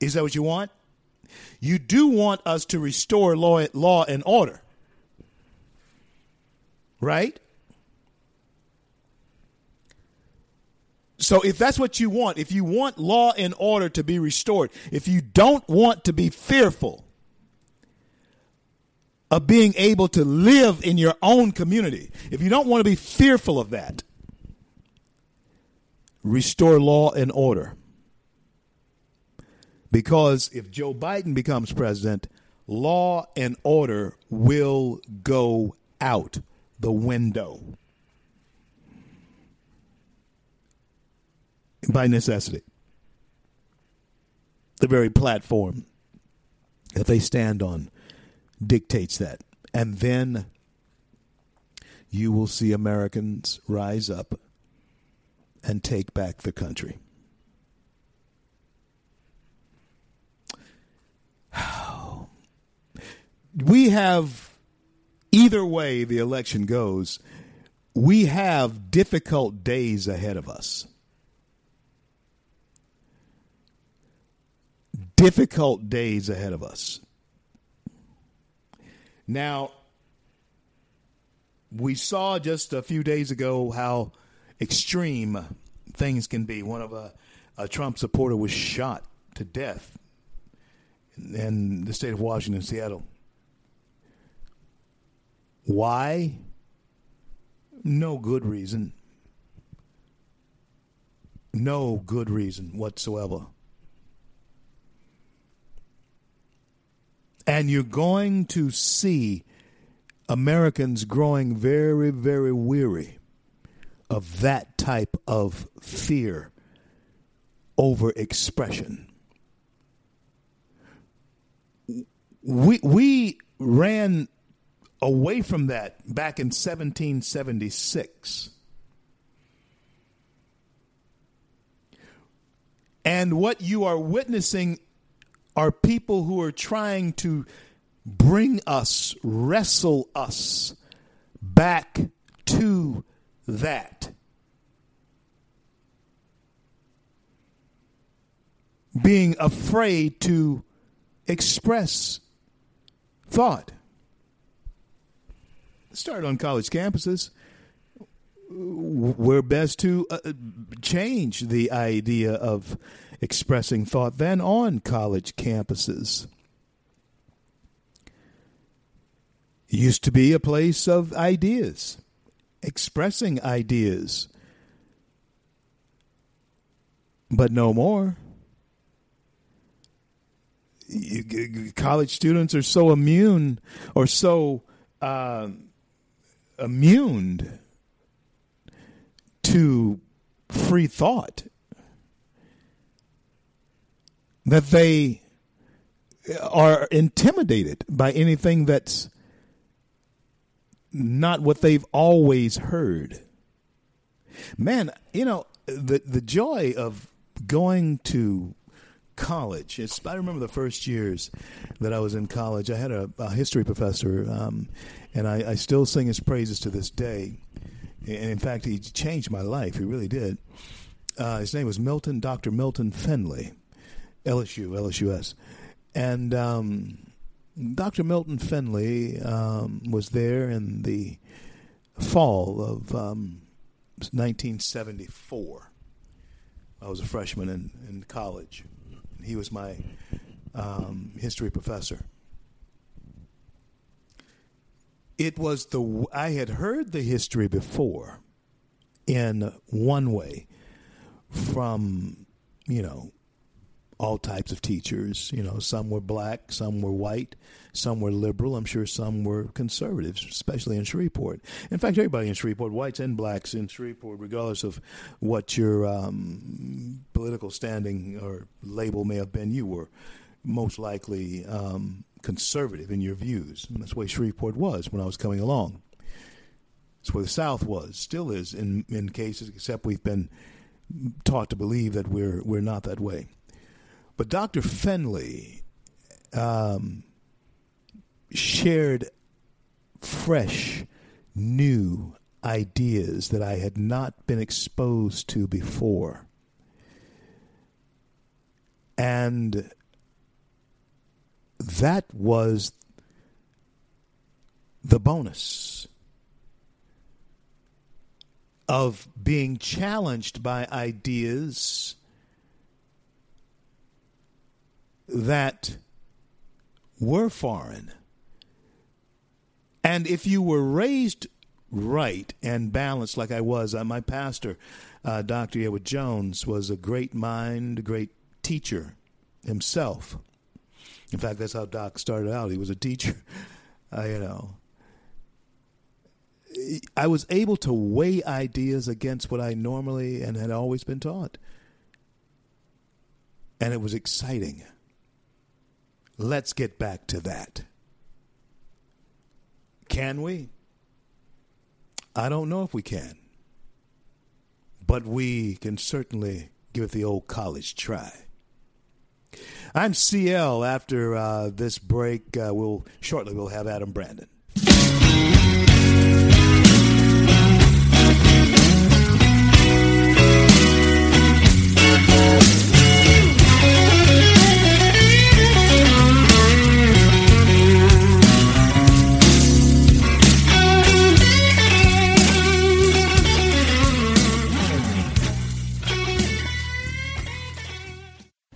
Is that what you want? You do want us to restore law, law and order. Right? So if that's what you want, if you want law and order to be restored, if you don't want to be fearful of being able to live in your own community, if you don't want to be fearful of that, restore law and order. Because if Joe Biden becomes president, law and order will go out the window. by necessity. The very platform that they stand on dictates that. And then you will see Americans rise up and take back the country. [sighs] We have, either way the election goes, we have difficult days ahead of us. difficult days ahead of us. Now, we saw just a few days ago how extreme things can be. One of uh, a Trump supporter was shot to death in the state of Washington, Seattle. Why? No good reason. No good reason whatsoever. And you're going to see Americans growing very, very weary of that type of fear over expression. We, we ran away from that back in 1776. And what you are witnessing are people who are trying to bring us, wrestle us back to that. Being afraid to express thought. Start on college campuses. We're best to uh, change the idea of expressing thought than on college campuses. It used to be a place of ideas, expressing ideas, but no more. College students are so immune or so uh, immune to free thought that they are intimidated by anything that's not what they've always heard. Man, you know, the the joy of going to college. It's, I remember the first years that I was in college. I had a, a history professor, um, and I, I, still sing his praises to this day. And in fact, he changed my life. He really did. Uh, his name was Milton, Dr. Milton Finley. LSU, LSUS. And um, Dr. Milton Finley um, was there in the fall of um, 1974. I was a freshman in, in college. He was my um, history professor. It was the I had heard the history before in one way from you know all types of teachers. You know, some were black, some were white, some were liberal. I'm sure some were conservatives, especially in Shreveport. In fact, everybody in Shreveport, whites and blacks in Shreveport, regardless of what your um, political standing or label may have been, you were most likely um, conservative in your views. And that's the way Shreveport was when I was coming along. That's where the South was, still is in in cases, except we've been taught to believe that we're we're not that way. But Dr. Finley um, shared fresh, new ideas that I had not been exposed to before. And that was the bonus of being challenged by ideas that were foreign. And if you were raised right and balanced like I was, uh, my pastor, uh, Dr. Edward Jones, was a great mind, a great teacher himself. In fact, that's how Doc started out. He was a teacher, [laughs] uh, you know. I was able to weigh ideas against what I normally and had always been taught. And it was exciting. Let's get back to that. Can we? I don't know if we can. But we can certainly give it the old college try. I'm CL. After uh, this break, uh, we'll shortly we'll have Adam Brandon.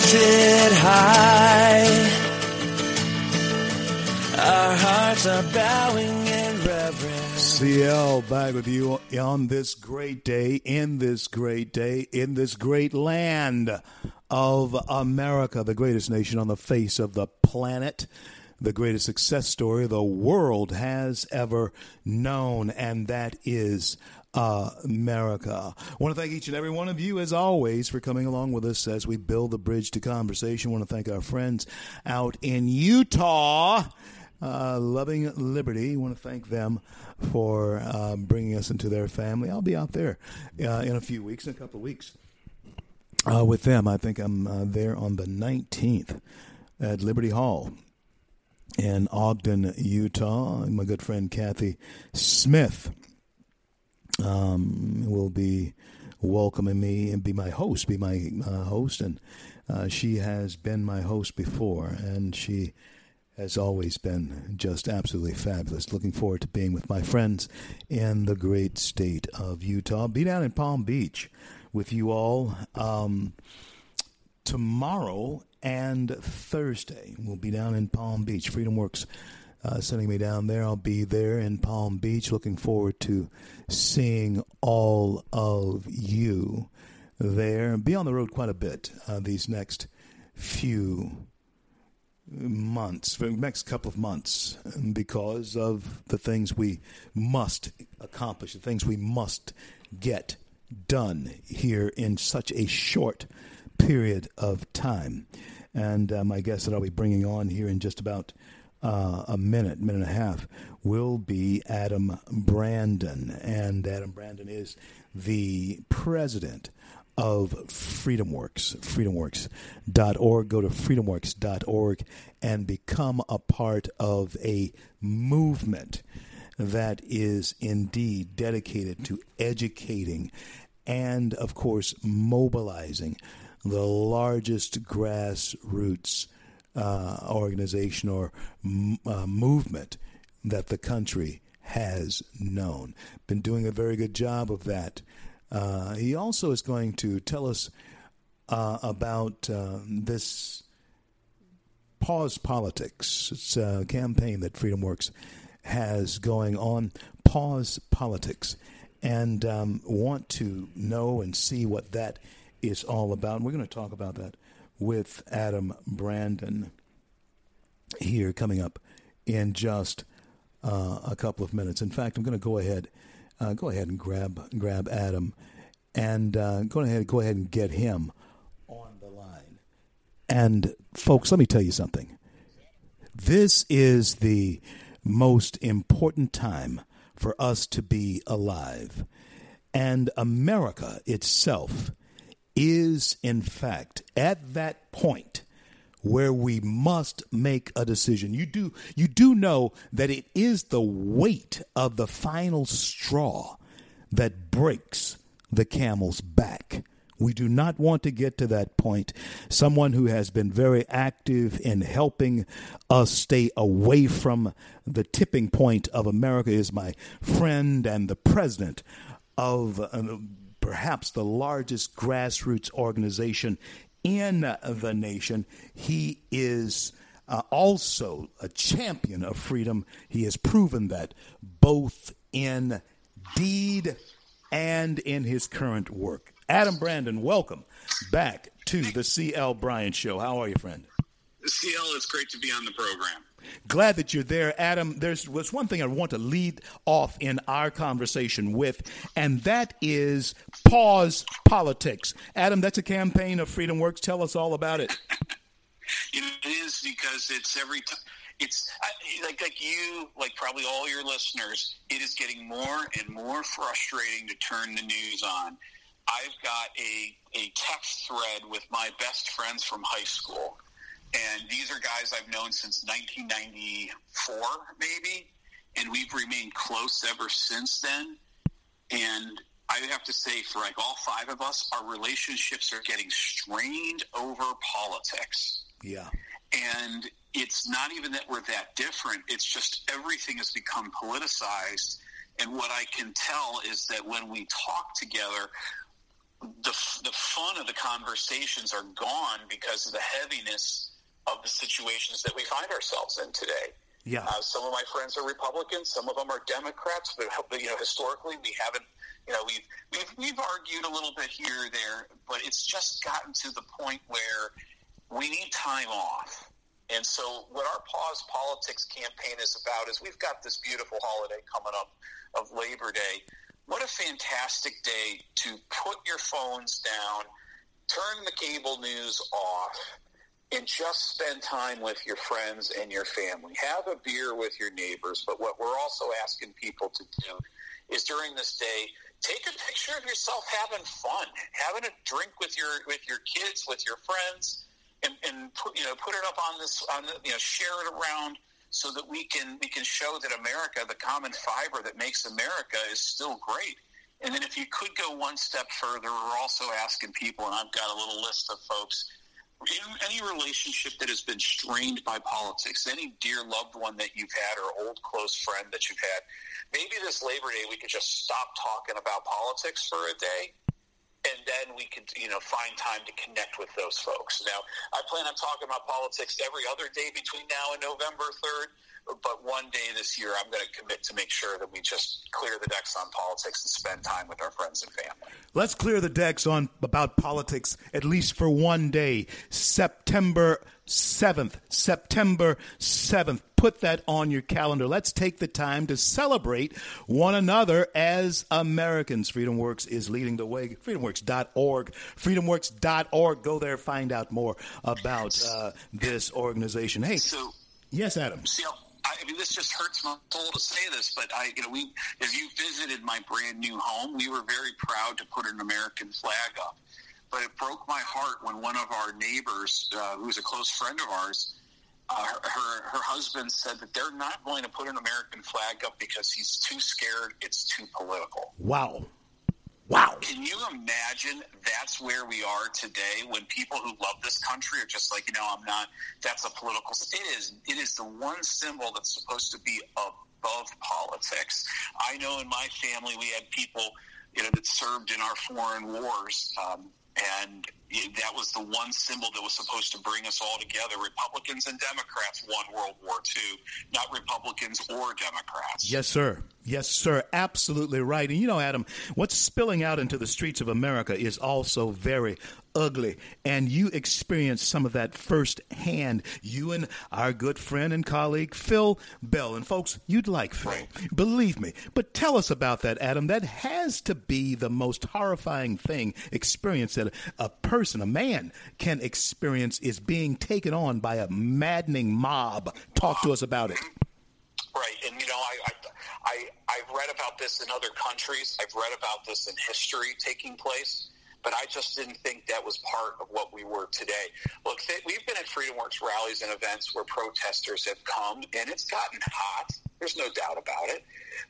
Lifted high. Our hearts are bowing in reverence. CL back with you on this great day, in this great day, in this great land of America, the greatest nation on the face of the planet, the greatest success story the world has ever known, and that is America. I want to thank each and every one of you, as always, for coming along with us as we build the bridge to conversation. I want to thank our friends out in Utah uh, Loving Liberty. Want to thank them for uh, bringing us into their family. I'll be out there uh, in a few weeks, in a couple of weeks, uh, with them. I think I'm uh, there on the 19th at Liberty Hall in Ogden, Utah. My good friend Kathy Smith um, will be welcoming me and be my host, be my uh, host, and uh, she has been my host before, and she has always been just absolutely fabulous. Looking forward to being with my friends in the great state of Utah. Be down in Palm Beach with you all um, tomorrow and Thursday. We'll be down in Palm Beach. Freedom Works uh, sending me down there. I'll be there in Palm Beach. Looking forward to seeing all of you there. Be on the road quite a bit uh, these next few months, for the next couple of months, because of the things we must accomplish, the things we must get done here in such a short period of time. And my guest that I'll be bringing on here in just about uh, a minute, minute and a half, will be Adam Brandon. And Adam Brandon is the president of FreedomWorks, freedomworks.org. Go to freedomworks.org and become a part of a movement that is indeed dedicated to educating and, of course, mobilizing the largest grassroots uh, organization or uh, movement that the country has known. Been doing a very good job of that. Uh, he also is going to tell us uh, about uh, this Pause Politics. It's a campaign that Freedom Works has going on. Pause Politics. And um, want to know and see what that is all about. And we're going to talk about that with Adam Brandon here coming up in just uh, a couple of minutes. In fact, I'm going to go ahead, uh, go ahead and grab grab Adam, and uh, go ahead go ahead and get him on the line. And folks, let me tell you something. This is the most important time for us to be alive, and America itself is, in fact, at that point where we must make a decision. You do you do know that it is the weight of the final straw that breaks the camel's back. We do not want to get to that point. Someone who has been very active in helping us stay away from the tipping point of America is my friend and the president of uh, perhaps the largest grassroots organization in the nation. He is uh, also a champion of freedom. He has proven that both in deed and in his current work. Adam Brandon, welcome back to the CL Bryant Show. How are you, friend? CL, it's great to be on the program. Glad that you're there, Adam. There's was one thing I want to lead off in our conversation with, and that is pause politics. Adam, that's a campaign of Freedom Works. Tell us all about it. [laughs] It is because it's every time. It's I, like like you, like probably all your listeners. It is getting more and more frustrating to turn the news on. I've got a a text thread with my best friends from high school, and these are guys I've known since 1994, maybe, and we've remained close ever since then. And I have to say, for like all five of us, our relationships are getting strained over politics. Yeah. And it's not even that we're that different. It's just everything has become politicized. And what I can tell is that when we talk together, the, the fun of the conversations are gone because of the heaviness of the situations that we find ourselves in today. Yeah. Uh, some of my friends are Republicans. Some of them are Democrats. But you know, historically, we haven't. You know, we've we've we've argued a little bit here or there, but it's just gotten to the point where we need time off. And so, what our Pause Politics campaign is about is we've got this beautiful holiday coming up of Labor Day. What a fantastic day to put your phones down, turn the cable news off, and just spend time with your friends and your family. Have a beer with your neighbors. But what we're also asking people to do is during this day, take a picture of yourself having fun, having a drink with your with your kids, with your friends, and, and put you know put it up on this on the, you know share it around so that we can we can show that America, the common fiber that makes America, is still great. And then if you could go one step further, we're also asking people, and I've got a little list of folks any relationship that has been strained by politics, any dear loved one that you've had or old close friend that you've had, maybe this Labor Day we could just stop talking about politics for a day and then we could, you know, find time to connect with those folks. Now, I plan on talking about politics every other day between now and November 3rd, but one day this year I'm going to commit to make sure that we just clear the decks on politics and spend time with our friends and family. Let's clear the decks on about politics at least for one day. September 7th. September 7th. Put that on your calendar. Let's take the time to celebrate one another as Americans. FreedomWorks is leading the way. FreedomWorks.org. FreedomWorks.org. Go there, find out more about uh, this organization. Hey, so, yes, Adam. Mean, this just hurts my soul to say this, but I, you know, we, as you visited my brand new home, we were very proud to put an American flag up but it broke my heart when one of our neighbors, uh, who's a close friend of ours, uh, her her husband said that they're not going to put an American flag up because he's too scared. It's too political. Wow. Wow. Can you imagine that's where we are today when people who love this country are just like, you know, I'm not, that's a political, it is, it is the one symbol that's supposed to be above politics. I know in my family we had people, you know, that served in our foreign wars. Um, and that was the one symbol that was supposed to bring us all together. Republicans and Democrats won World War II, not Republicans or Democrats. Yes, sir. Yes, sir. Absolutely right. And you know, Adam, what's spilling out into the streets of America is also very ugly. And you experienced some of that firsthand. You and our good friend and colleague, Phil Bell. And folks, you'd like Phil. Believe me. But tell us about that, Adam. That has to be the most horrifying thing experience that a person, a man, can experience is being taken on by a maddening mob. Talk to us about it. Right. And, you know, I, I I, I've read about this in other countries. I've read about this in history taking place, but I just didn't think that was part of what we were today. Look, we've been at Freedom Works rallies and events where protesters have come, and it's gotten hot. There's no doubt about it.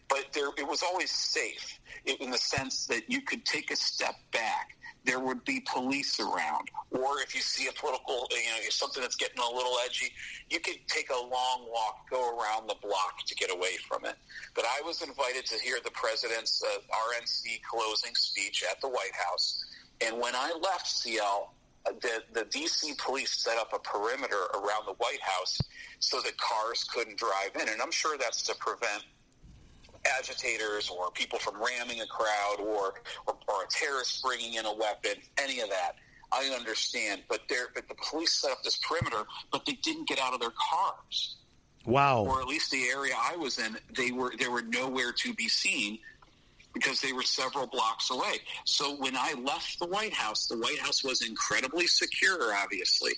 But there, it was always safe in the sense that you could take a step back there would be police around. Or if you see a political, you know, something that's getting a little edgy, you could take a long walk, go around the block to get away from it. But I was invited to hear the president's uh, RNC closing speech at the White House. And when I left CL, the, the DC police set up a perimeter around the White House so that cars couldn't drive in. And I'm sure that's to prevent agitators or people from ramming a crowd or, or, or a terrorist bringing in a weapon, any of that. I understand, but there, but the police set up this perimeter, but they didn't get out of their cars. Wow. Or at least the area I was in, they were they were nowhere to be seen. because they were several blocks away. So when I left the White House, the White House was incredibly secure, obviously.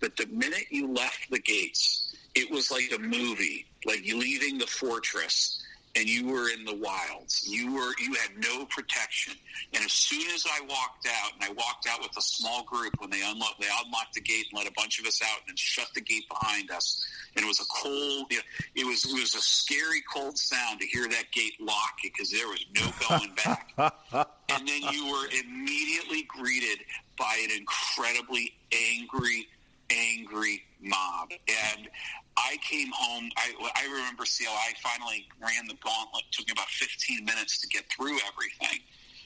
But the minute you left the gates, it was like a movie, like you leaving the fortress and you were in the wilds. You were you had no protection. And as soon as I walked out, and I walked out with a small group when they unlocked they unlocked the gate and let a bunch of us out and then shut the gate behind us. And it was a cold it was it was a scary cold sound to hear that gate lock because there was no going back. [laughs] and then you were immediately greeted by an incredibly angry angry mob. And I came home. I, I remember CL. I finally ran the gauntlet. It took me about 15 minutes to get through everything.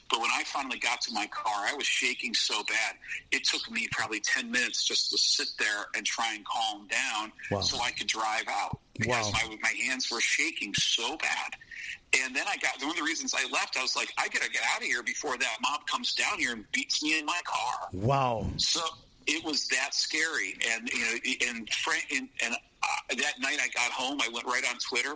But when I finally got to my car, I was shaking so bad. It took me probably 10 minutes just to sit there and try and calm down Wow. so I could drive out because Wow. my, my hands were shaking so bad. And then I got one of the reasons I left. I was like, I gotta get out of here before that mob comes down here and beats me in my car. Wow. So it was that scary, and you know, and Frank, and, and Uh, that night I got home, I went right on Twitter.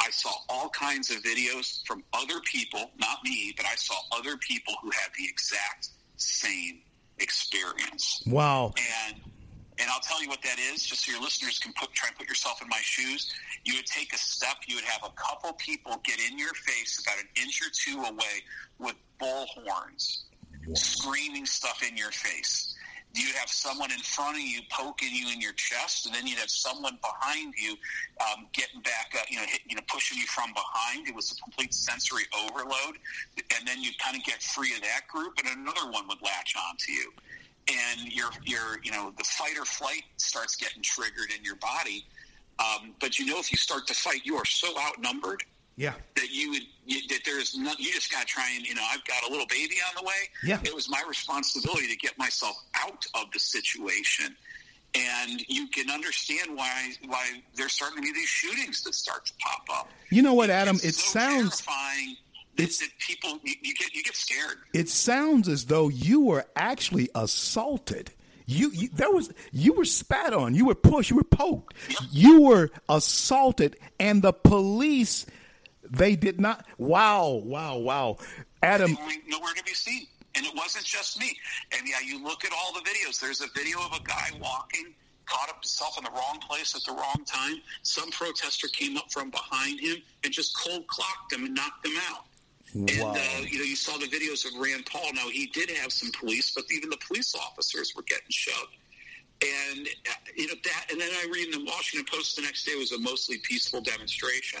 I saw all kinds of videos from other people, not me, but I saw other people who had the exact same experience. Wow. And and I'll tell you what that is, just so your listeners can put try and put yourself in my shoes. You would take a step, you would have a couple people get in your face about an inch or two away with bullhorns, screaming stuff in your face. You'd have someone in front of you poking you in your chest, and then you'd have someone behind you um, getting back, uh, you know, hit, you know, pushing you from behind. It was a complete sensory overload, and then you'd kind of get free of that group, and another one would latch onto you and your your you know the fight or flight starts getting triggered in your body. Um, but you know, if you start to fight, you are so outnumbered Yeah. that you would you, that there's no, you just got to try and you know I've got a little baby on the way. Yeah. it was my responsibility to get myself out of the situation. And you can understand why why there's starting to be these shootings that start to pop up. You know what, Adam? It's It so sounds terrifying. It's- that people you, you get you get scared. it sounds as though you were actually assaulted. You, you there was you were spat on, you were pushed, you were poked, you were assaulted, and the police they did not. Wow, wow, wow, Adam. Nowhere to be seen. And it wasn't just me. And yeah, you look at all the videos. There's a video of a guy walking, caught up himself in the wrong place at the wrong time. Some protester came up from behind him and just cold clocked him and knocked him out. And Wow. uh, you know, you saw the videos of Rand Paul. Now he did have some police, but even the police officers were getting shoved. And uh, you know that. And then I read in the Washington Post the next day was a mostly peaceful demonstration.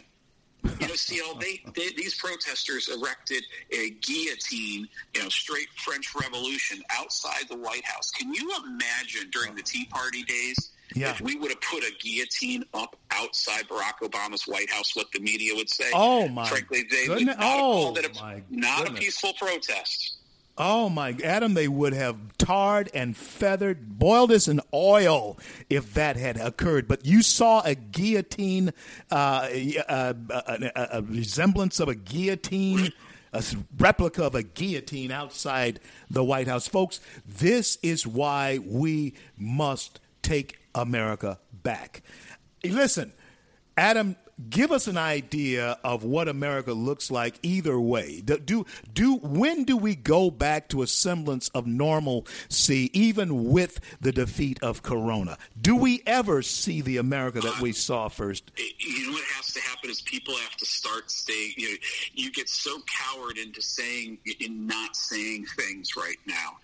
You know, CL, they, they these protesters erected a guillotine, you know, straight French Revolution outside the White House. Can you imagine during the Tea Party days Yeah. if we would have put a guillotine up outside Barack Obama's White House? What the media would say? Oh, my Frankly, they would goodness. not have Oh, called it a, oh, my not goodness. a peaceful protest. Oh my, Adam, they would have tarred and feathered, boiled us in oil if that had occurred. But you saw a guillotine, uh, a, a, a, a resemblance of a guillotine, a replica of a guillotine outside the White House. Folks, this is why we must take America back. Listen, Adam, give us an idea of what America looks like either way. Do, do do when do we go back to a semblance of normalcy, even with the defeat of Corona? Do we ever see the America that we saw first? you know what has to happen is people have to start saying you know you get so coward into saying in not saying things right now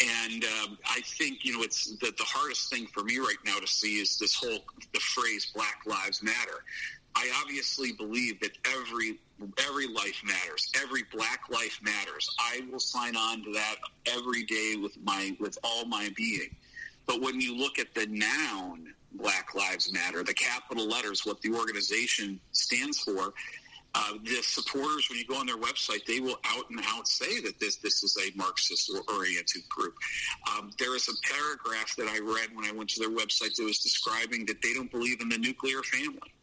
and um, I think you know it's the, the hardest thing for me right now to see is this whole the phrase Black Lives Matter. I obviously believe that every every life matters. Every black life matters. I will sign on to that every day with my with all my being. But when you look at the noun Black Lives Matter, the capital letters, what the organization stands for, uh, the supporters, when you go on their website, they will out and out say that this this is a Marxist oriented group. Um, there is a paragraph that I read when I went to their website that was describing that they don't believe in the nuclear family.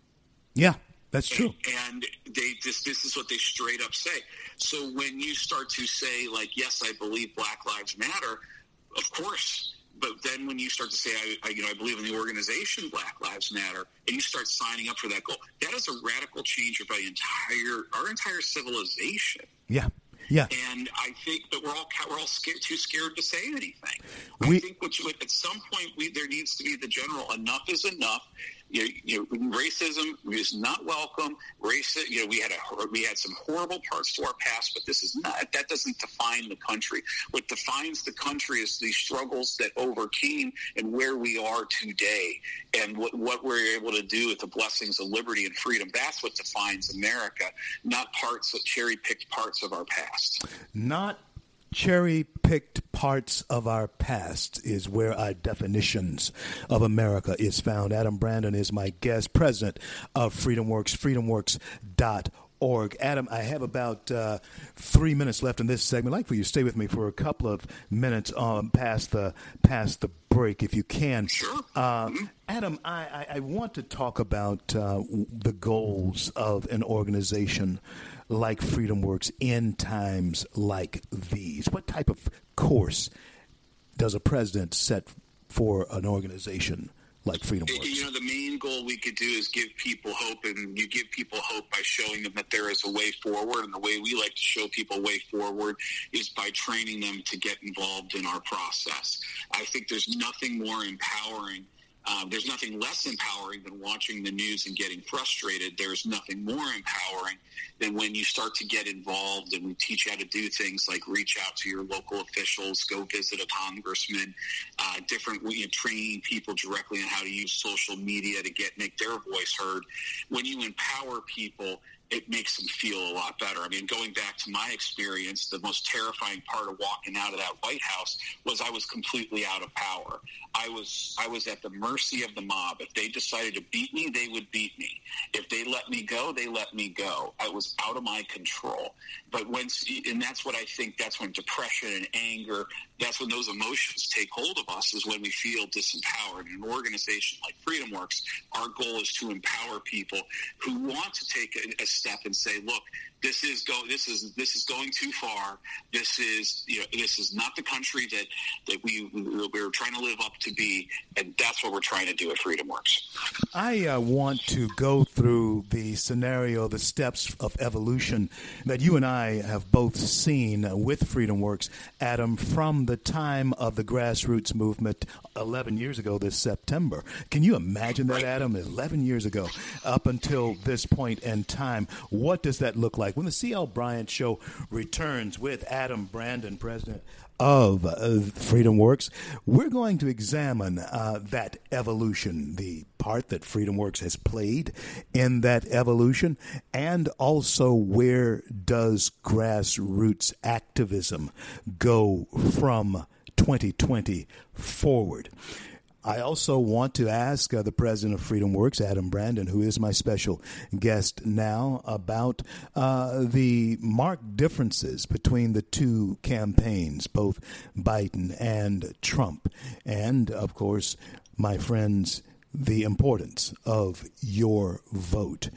Yeah, that's true. And they this this is what they straight up say. So when you start to say like, yes, I believe Black Lives Matter, of course but then when you start to say, I, I, you know, I believe in the organization Black Lives Matter, and you start signing up for that goal, that is a radical change of our entire our entire civilization. Yeah. Yeah. And I think that we're all we're all scared, too scared to say anything. We, I think what you, at some point we, there needs to be the general enough is enough you you know, racism is not welcome. Race, you know, we had a we had some horrible parts to our past, but this is not. That doesn't define the country. What defines the country is the struggles that overcame and where we are today, and what what we're able to do with the blessings of liberty and freedom. That's what defines America, not parts of cherry picked parts of our past. Not cherry picked parts of our past is where our definitions of America is found. Adam Brandon is my guest, president of FreedomWorks, freedomworks.org. Adam, I have about uh, three minutes left in this segment. I'd like for you to stay with me for a couple of minutes um, past the past the break, if you can. Sure. Uh, Adam, I, I, I, want to talk about uh, the goals of an organization like Freedom Works in times like these? What type of course does a president set for an organization like Freedom Works? You know, the main goal we could do is give people hope, and you give people hope by showing them that there is a way forward. And the way we like to show people a way forward is by training them to get involved in our process. I think there's nothing more empowering um, there's nothing less empowering than watching the news and getting frustrated. There's nothing more empowering than when you start to get involved and we teach you how to do things like reach out to your local officials, go visit a congressman, uh, different you know, training people directly on how to use social media to get make their voice heard. When you empower people, it makes them feel a lot better. I mean, going back to my experience, the most terrifying part of walking out of that White House was I was completely out of power. I was I was at the mercy of the mob. If they decided to beat me, they would beat me. If they let me go, they let me go. I was out of my control. But once, and that's what I think. That's when depression and anger. That's when those emotions take hold of us. Is when we feel disempowered. In an organization like Freedom Works, our goal is to empower people who want to take a, a step and say, "Look, this is go this is this is going too far. This is you know this is not the country that that we we are trying to live up to be, and that's what we're trying to do at Freedom Works. I uh, want to go through the scenario, the steps of evolution that you and I have both seen with Freedom Works, Adam, from the time of the grassroots movement 11 years ago this September. Can you imagine that, Adam? 11 years ago, up until this point in time, what does that look like? Like when the CL Bryant Show returns with Adam Brandon, president of uh, Freedom Works, we're going to examine uh, that evolution, the part that Freedom Works has played in that evolution, and also where does grassroots activism go from 2020 forward. I also want to ask uh, the president of Freedom Works, Adam Brandon, who is my special guest now, about uh, the marked differences between the two campaigns, both Biden and Trump. And, of course, my friends, the importance of your vote.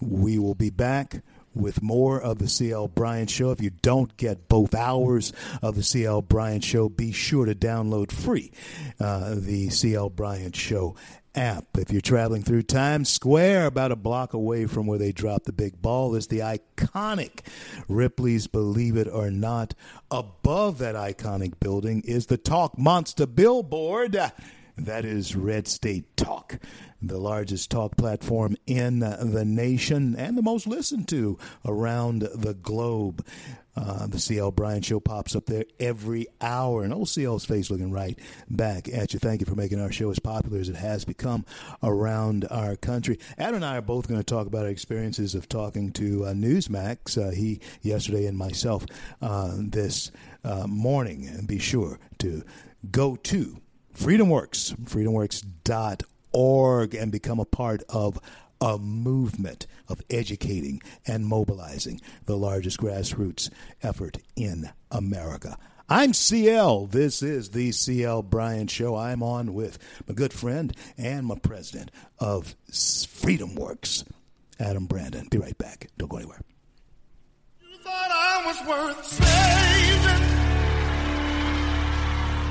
We will be back with more of the CL Bryant Show. If you don't get both hours of the CL Bryant Show, be sure to download free uh, the CL Bryant Show app. If you're traveling through Times Square, about a block away from where they drop the big ball, is the iconic Ripley's Believe It or Not. Above that iconic building is the Talk Monster billboard. That is Red State Talk the largest talk platform in the nation and the most listened to around the globe. Uh, the CL Bryant Show pops up there every hour, and old CL's face looking right back at you. Thank you for making our show as popular as it has become around our country. Adam and I are both going to talk about our experiences of talking to uh, Newsmax, uh, he yesterday, and myself uh, this uh, morning. And be sure to go to FreedomWorks, freedomworks.org and become a part of a movement of educating and mobilizing the largest grassroots effort in America. I'm CL. This is the CL Bryant Show. I'm on with my good friend and my president of Freedom Works, Adam Brandon. Be right back. Don't go anywhere. You thought I was worth saving.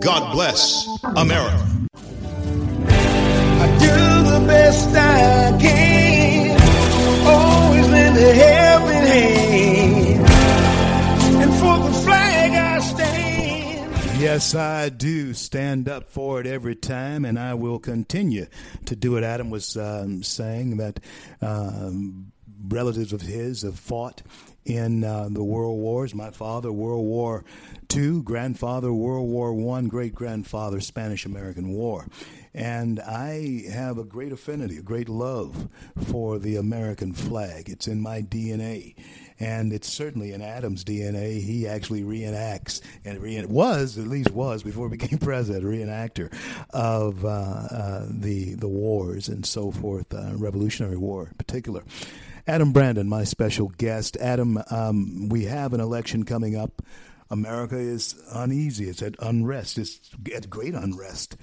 God bless America. I do the best I can. Always lend a helping hand. And for the flag I stand. Yes, I do stand up for it every time, and I will continue to do it. Adam was um, saying that um, relatives of his have fought in uh, the world wars. My father, World War II, grandfather, World War One, great grandfather, Spanish American War. And I have a great affinity, a great love for the American flag. It's in my DNA and it's certainly in Adam's DNA. He actually reenacts and re- was at least was before he [laughs] became president, a reenactor of uh, uh, the the wars and so forth, uh, Revolutionary War in particular. Adam Brandon, my special guest. Adam, um, we have an election coming up. America is uneasy. It's at unrest. It's at great unrest.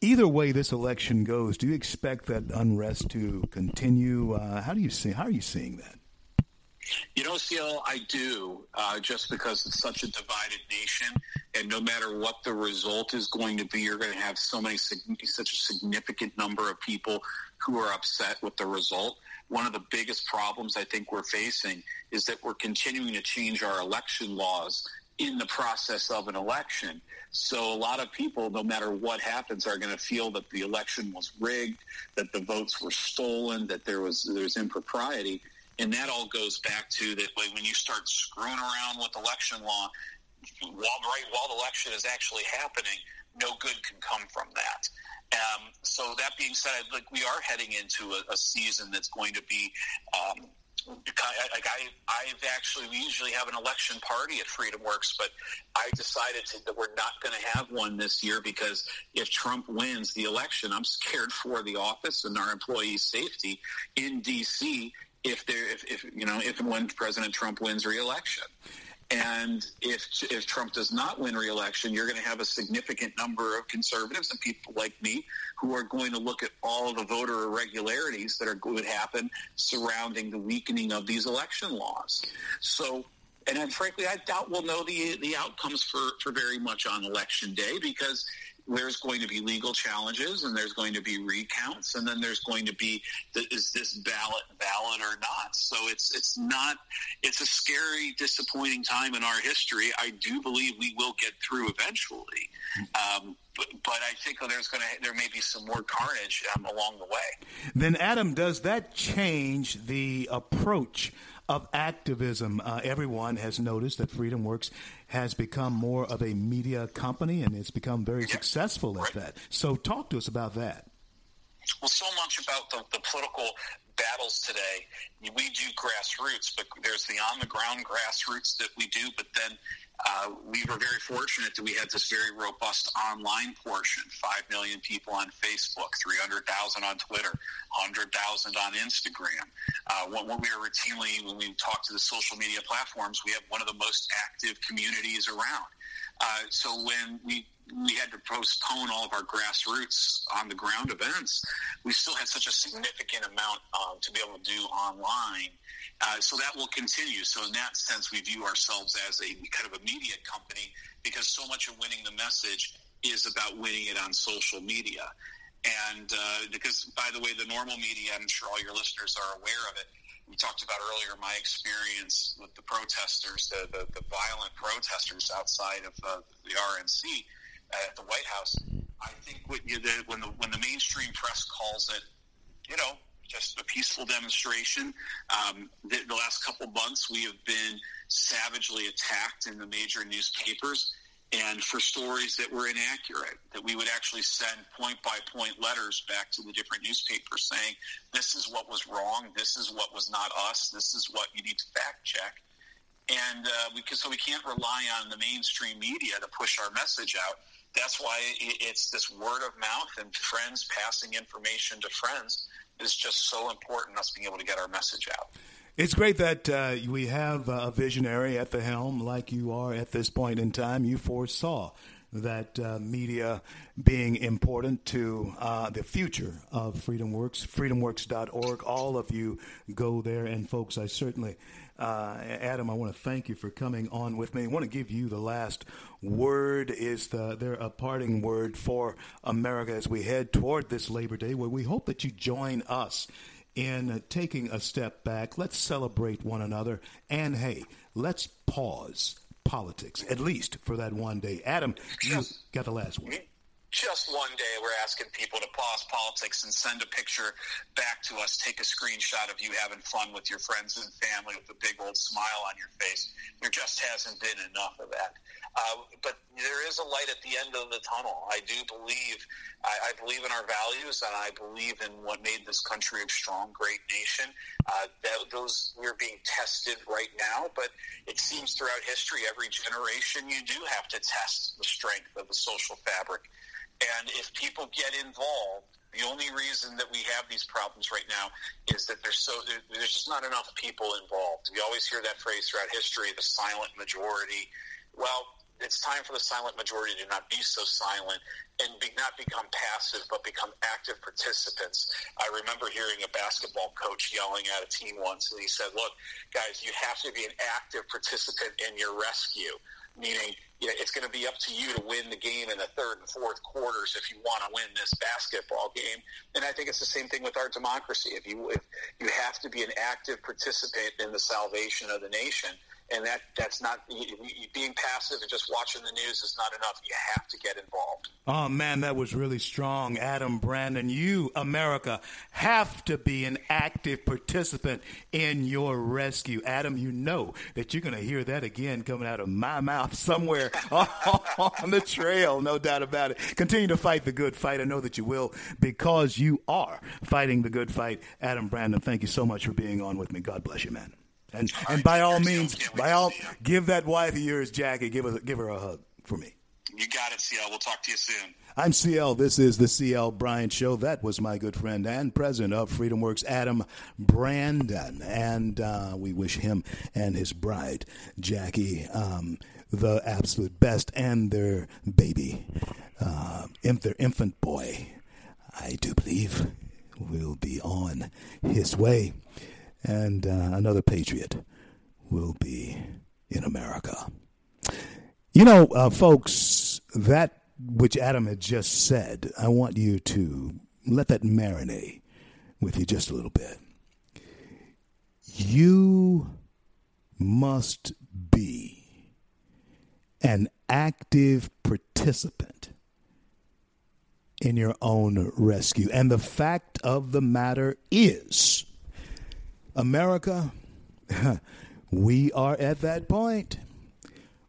Either way this election goes, do you expect that unrest to continue? Uh, how do you see? How are you seeing that? You know, CL, I do, uh, just because it's such a divided nation, and no matter what the result is going to be, you're going to have so many, such a significant number of people who are upset with the result. One of the biggest problems I think we're facing is that we're continuing to change our election laws in the process of an election. So a lot of people, no matter what happens, are going to feel that the election was rigged, that the votes were stolen, that there was there's impropriety, and that all goes back to that when you start screwing around with election law, while right while the election is actually happening, no good can come from that. Um, so that being said, like we are heading into a, a season that's going to be. Um, like I, I've actually, we usually have an election party at Freedom Works, but I decided to, that we're not going to have one this year because if Trump wins the election, I'm scared [laughs] for the office and our employees' safety in D.C. If there, if, if you know, if and when President Trump wins re-election. And if if Trump does not win re-election, you're going to have a significant number of conservatives and people like me who are going to look at all the voter irregularities that are going to happen surrounding the weakening of these election laws. So, and frankly, I doubt we'll know the the outcomes for for very much on election day because there's going to be legal challenges and there's going to be recounts and then there's going to be the, is this ballot valid or not? So it's it's not it's a scary disappointing time in our history. I do believe we will get through eventually. Um, but, i think there's going to there may be some more carnage um, along the way. Then, Adam, does that change the approach of activism? Uh, everyone has noticed that Freedom Works has become more of a media company and it's become very successful at that. So, talk to us about that. well, so much about the, the political battles today. We do grassroots, but there's the on the ground grassroots that we do. But then uh, we were very fortunate that we had this very robust online portion 5 million people on Facebook, 300,000 on Twitter, 100,000 on Instagram. Uh, when, we are routinely, when we talk to the social media platforms, we have one of the most active communities around. Uh, so when we we had to postpone all of our grassroots on the ground events, we still had such a significant amount um, to be able to do online. Uh, so that will continue. So in that sense, we view ourselves as a kind of a media company because so much of winning the message is about winning it on social media. And uh, because, by the way, the normal media, I'm sure all your listeners are aware of it. We talked about earlier my experience with the protesters, the, the, the violent protesters outside of uh, the RNC at the White House. I think you, the, when the when the mainstream press calls it, you know, just a peaceful demonstration. Um, the, the last couple months, we have been savagely attacked in the major newspapers and for stories that were inaccurate, that we would actually send point by point letters back to the different newspapers saying, this is what was wrong, this is what was not us, this is what you need to fact check. And uh, we, so we can't rely on the mainstream media to push our message out. That's why it's this word of mouth and friends passing information to friends is just so important, us being able to get our message out. It's great that uh, we have a visionary at the helm like you are at this point in time. You foresaw that uh, media being important to uh, the future of FreedomWorks, freedomworks.org. All of you go there. And, folks, I certainly, uh, Adam, I want to thank you for coming on with me. I want to give you the last word. Is the, there a parting word for America as we head toward this Labor Day where we hope that you join us in taking a step back. Let's celebrate one another. And hey, let's pause politics, at least for that one day. Adam, you got the last word just one day we're asking people to pause politics and send a picture back to us take a screenshot of you having fun with your friends and family with a big old smile on your face. There just hasn't been enough of that. Uh, but there is a light at the end of the tunnel. I do believe I, I, believe in our values and i believe in what made this country a strong great nation. Uh, that, those we're being tested right now but it seems throughout history every generation you do have to test the strength of the social fabric and if people get involved, the only reason that we have these problems right now is that there's so there's just not enough people involved. We always hear that phrase throughout history, the silent majority. Well, it's time for the silent majority to not be so silent and be, not become passive, but become active participants. I remember hearing a basketball coach yelling at a team once, and he said, "Look, guys, you have to be an active participant in your rescue." meaning you know, it's going to be up to you to win the game in the third and fourth quarters if you want to win this basketball game. And I think it's the same thing with our democracy. If you if you have to be an active participant in the salvation of the nation, and that that's not being passive and just watching the news is not enough. You have to get involved. Oh man, that was really strong, Adam Brandon. You, America, have to be an active participant in your rescue. Adam, you know that you're going to hear that again coming out of my mouth somewhere [laughs] on the trail, no doubt about it. Continue to fight the good fight. I know that you will because you are fighting the good fight. Adam Brandon, thank you so much for being on with me. God bless you, man. And and by all means, by all, give that wife of yours, Jackie, give her give her a hug for me. You got it, CL. We'll talk to you soon. I'm CL. This is the CL Bryant Show. That was my good friend and president of Freedom Works, Adam Brandon. And uh, we wish him and his bride, Jackie, um, the absolute best and their baby, uh, their infant boy, I do believe, will be on his way and uh, another patriot will be in America. You know, uh, folks, that which Adam had just said, I want you to let that marinate with you just a little bit. You must be an active participant in your own rescue. And the fact of the matter is, America, [laughs] we are at that point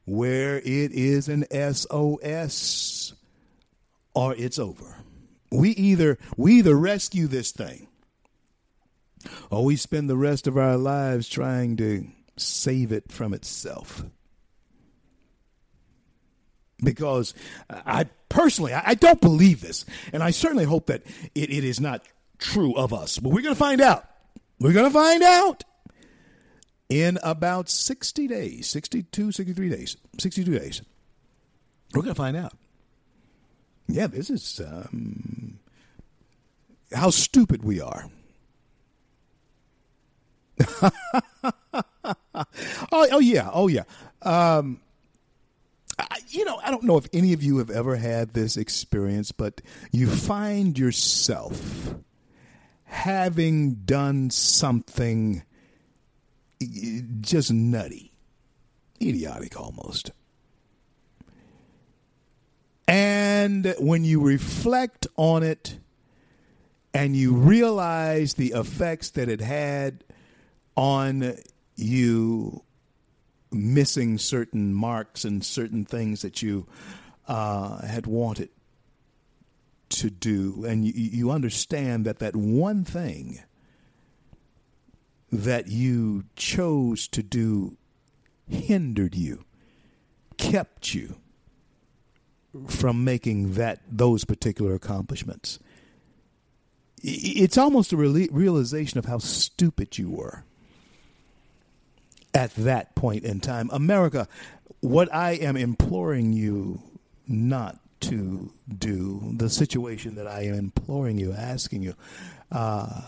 where it is an SOS or it's over. We either we either rescue this thing or we spend the rest of our lives trying to save it from itself. Because I personally, I don't believe this, and I certainly hope that it, it is not true of us. But we're going to find out. We're going to find out in about 60 days, 62, 63 days, 62 days. We're going to find out. Yeah, this is um, how stupid we are. [laughs] oh, oh, yeah, oh yeah. Um, I, you know, I don't know if any of you have ever had this experience, but you find yourself having done something just nutty, idiotic almost. And when you reflect on it and you realize the effects that it had on you missing certain marks and certain things that you uh, had wanted to do, and you, you understand that that one thing that you chose to do hindered you, kept you from making that those particular accomplishments. It's almost a realization of how stupid you were at that point in time. America, what I am imploring you not to do, the situation that I am imploring you, asking you, uh,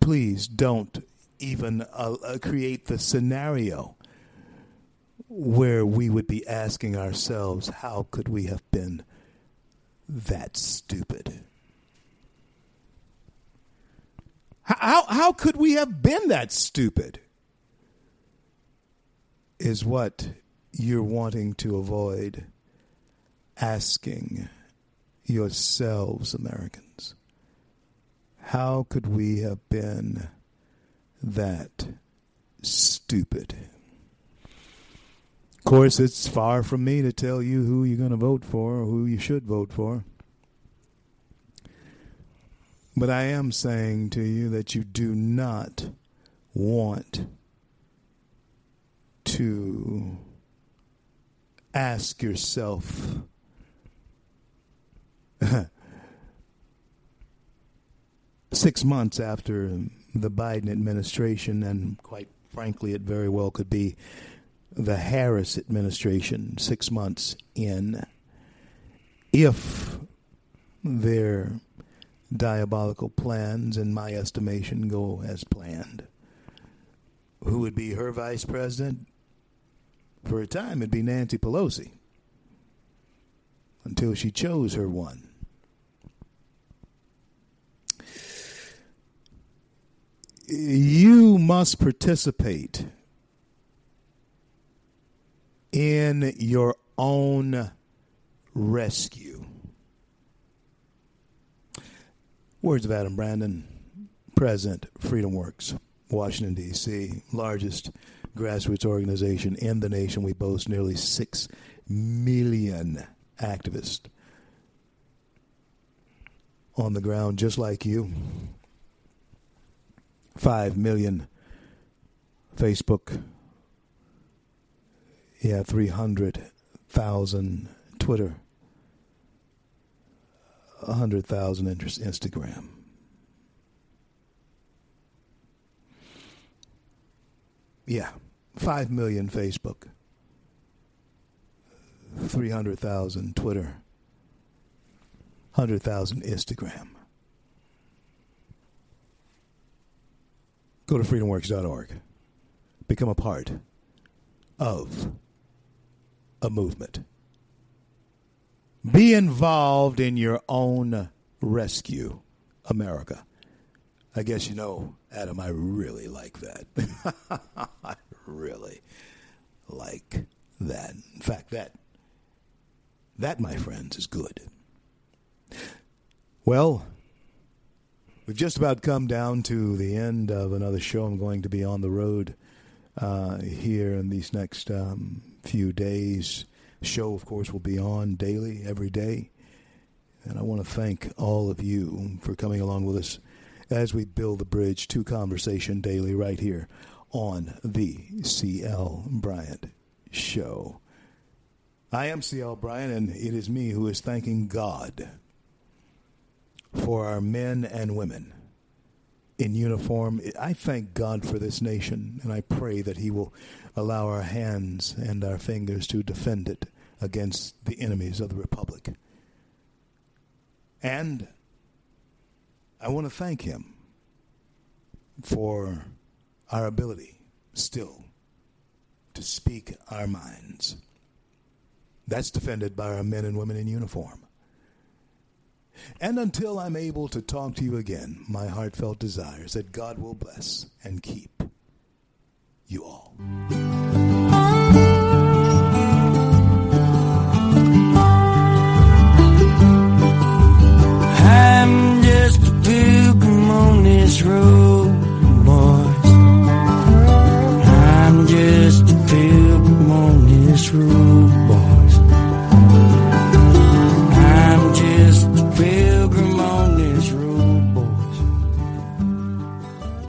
please don't even uh, uh, create the scenario where we would be asking ourselves, how could we have been that stupid? How, how could we have been that stupid? Is what you're wanting to avoid asking yourselves, Americans. How could we have been that stupid? Of course, it's far from me to tell you who you're going to vote for or who you should vote for. But I am saying to you that you do not want to ask yourself [laughs] six months after the Biden administration, and quite frankly, it very well could be the Harris administration six months in, if their diabolical plans, in my estimation, go as planned. Who would be her vice president? For a time, it'd be Nancy Pelosi until she chose her one. You must participate in your own rescue. Words of Adam Brandon, President, Freedom Works, Washington, D.C., largest grassroots organization in the nation. We boast nearly 6 million activists on the ground just like you. 5 million Facebook yeah, 300,000 Twitter, 100,000 Instagram. Yeah, 5 million Facebook, 300,000 Twitter, 100,000 Instagram. Go to freedomworks.org. Become a part of a movement. Be involved in your own rescue, America. I guess you know, Adam, I really like that. [laughs] I really like that. In fact, that that, my friends, is good. Well, we've just about come down to the end of another show. I'm going to be on the road uh, here in these next um, few days. Show, of course, will be on daily, every day. And I want to thank all of you for coming along with us as we build the bridge to conversation daily right here on the CL Bryant Show. I am CL Bryant, and it is me who is thanking God for our men and women in uniform. I thank God for this nation, and I pray that He will allow our hands and our fingers to defend it against the enemies of the Republic. And I want to thank Him for our ability still to speak our minds. That's defended by our men and women in uniform. And until I'm able to talk to you again, my heartfelt desires that God will bless and keep you all. I'm just a pilgrim on this road.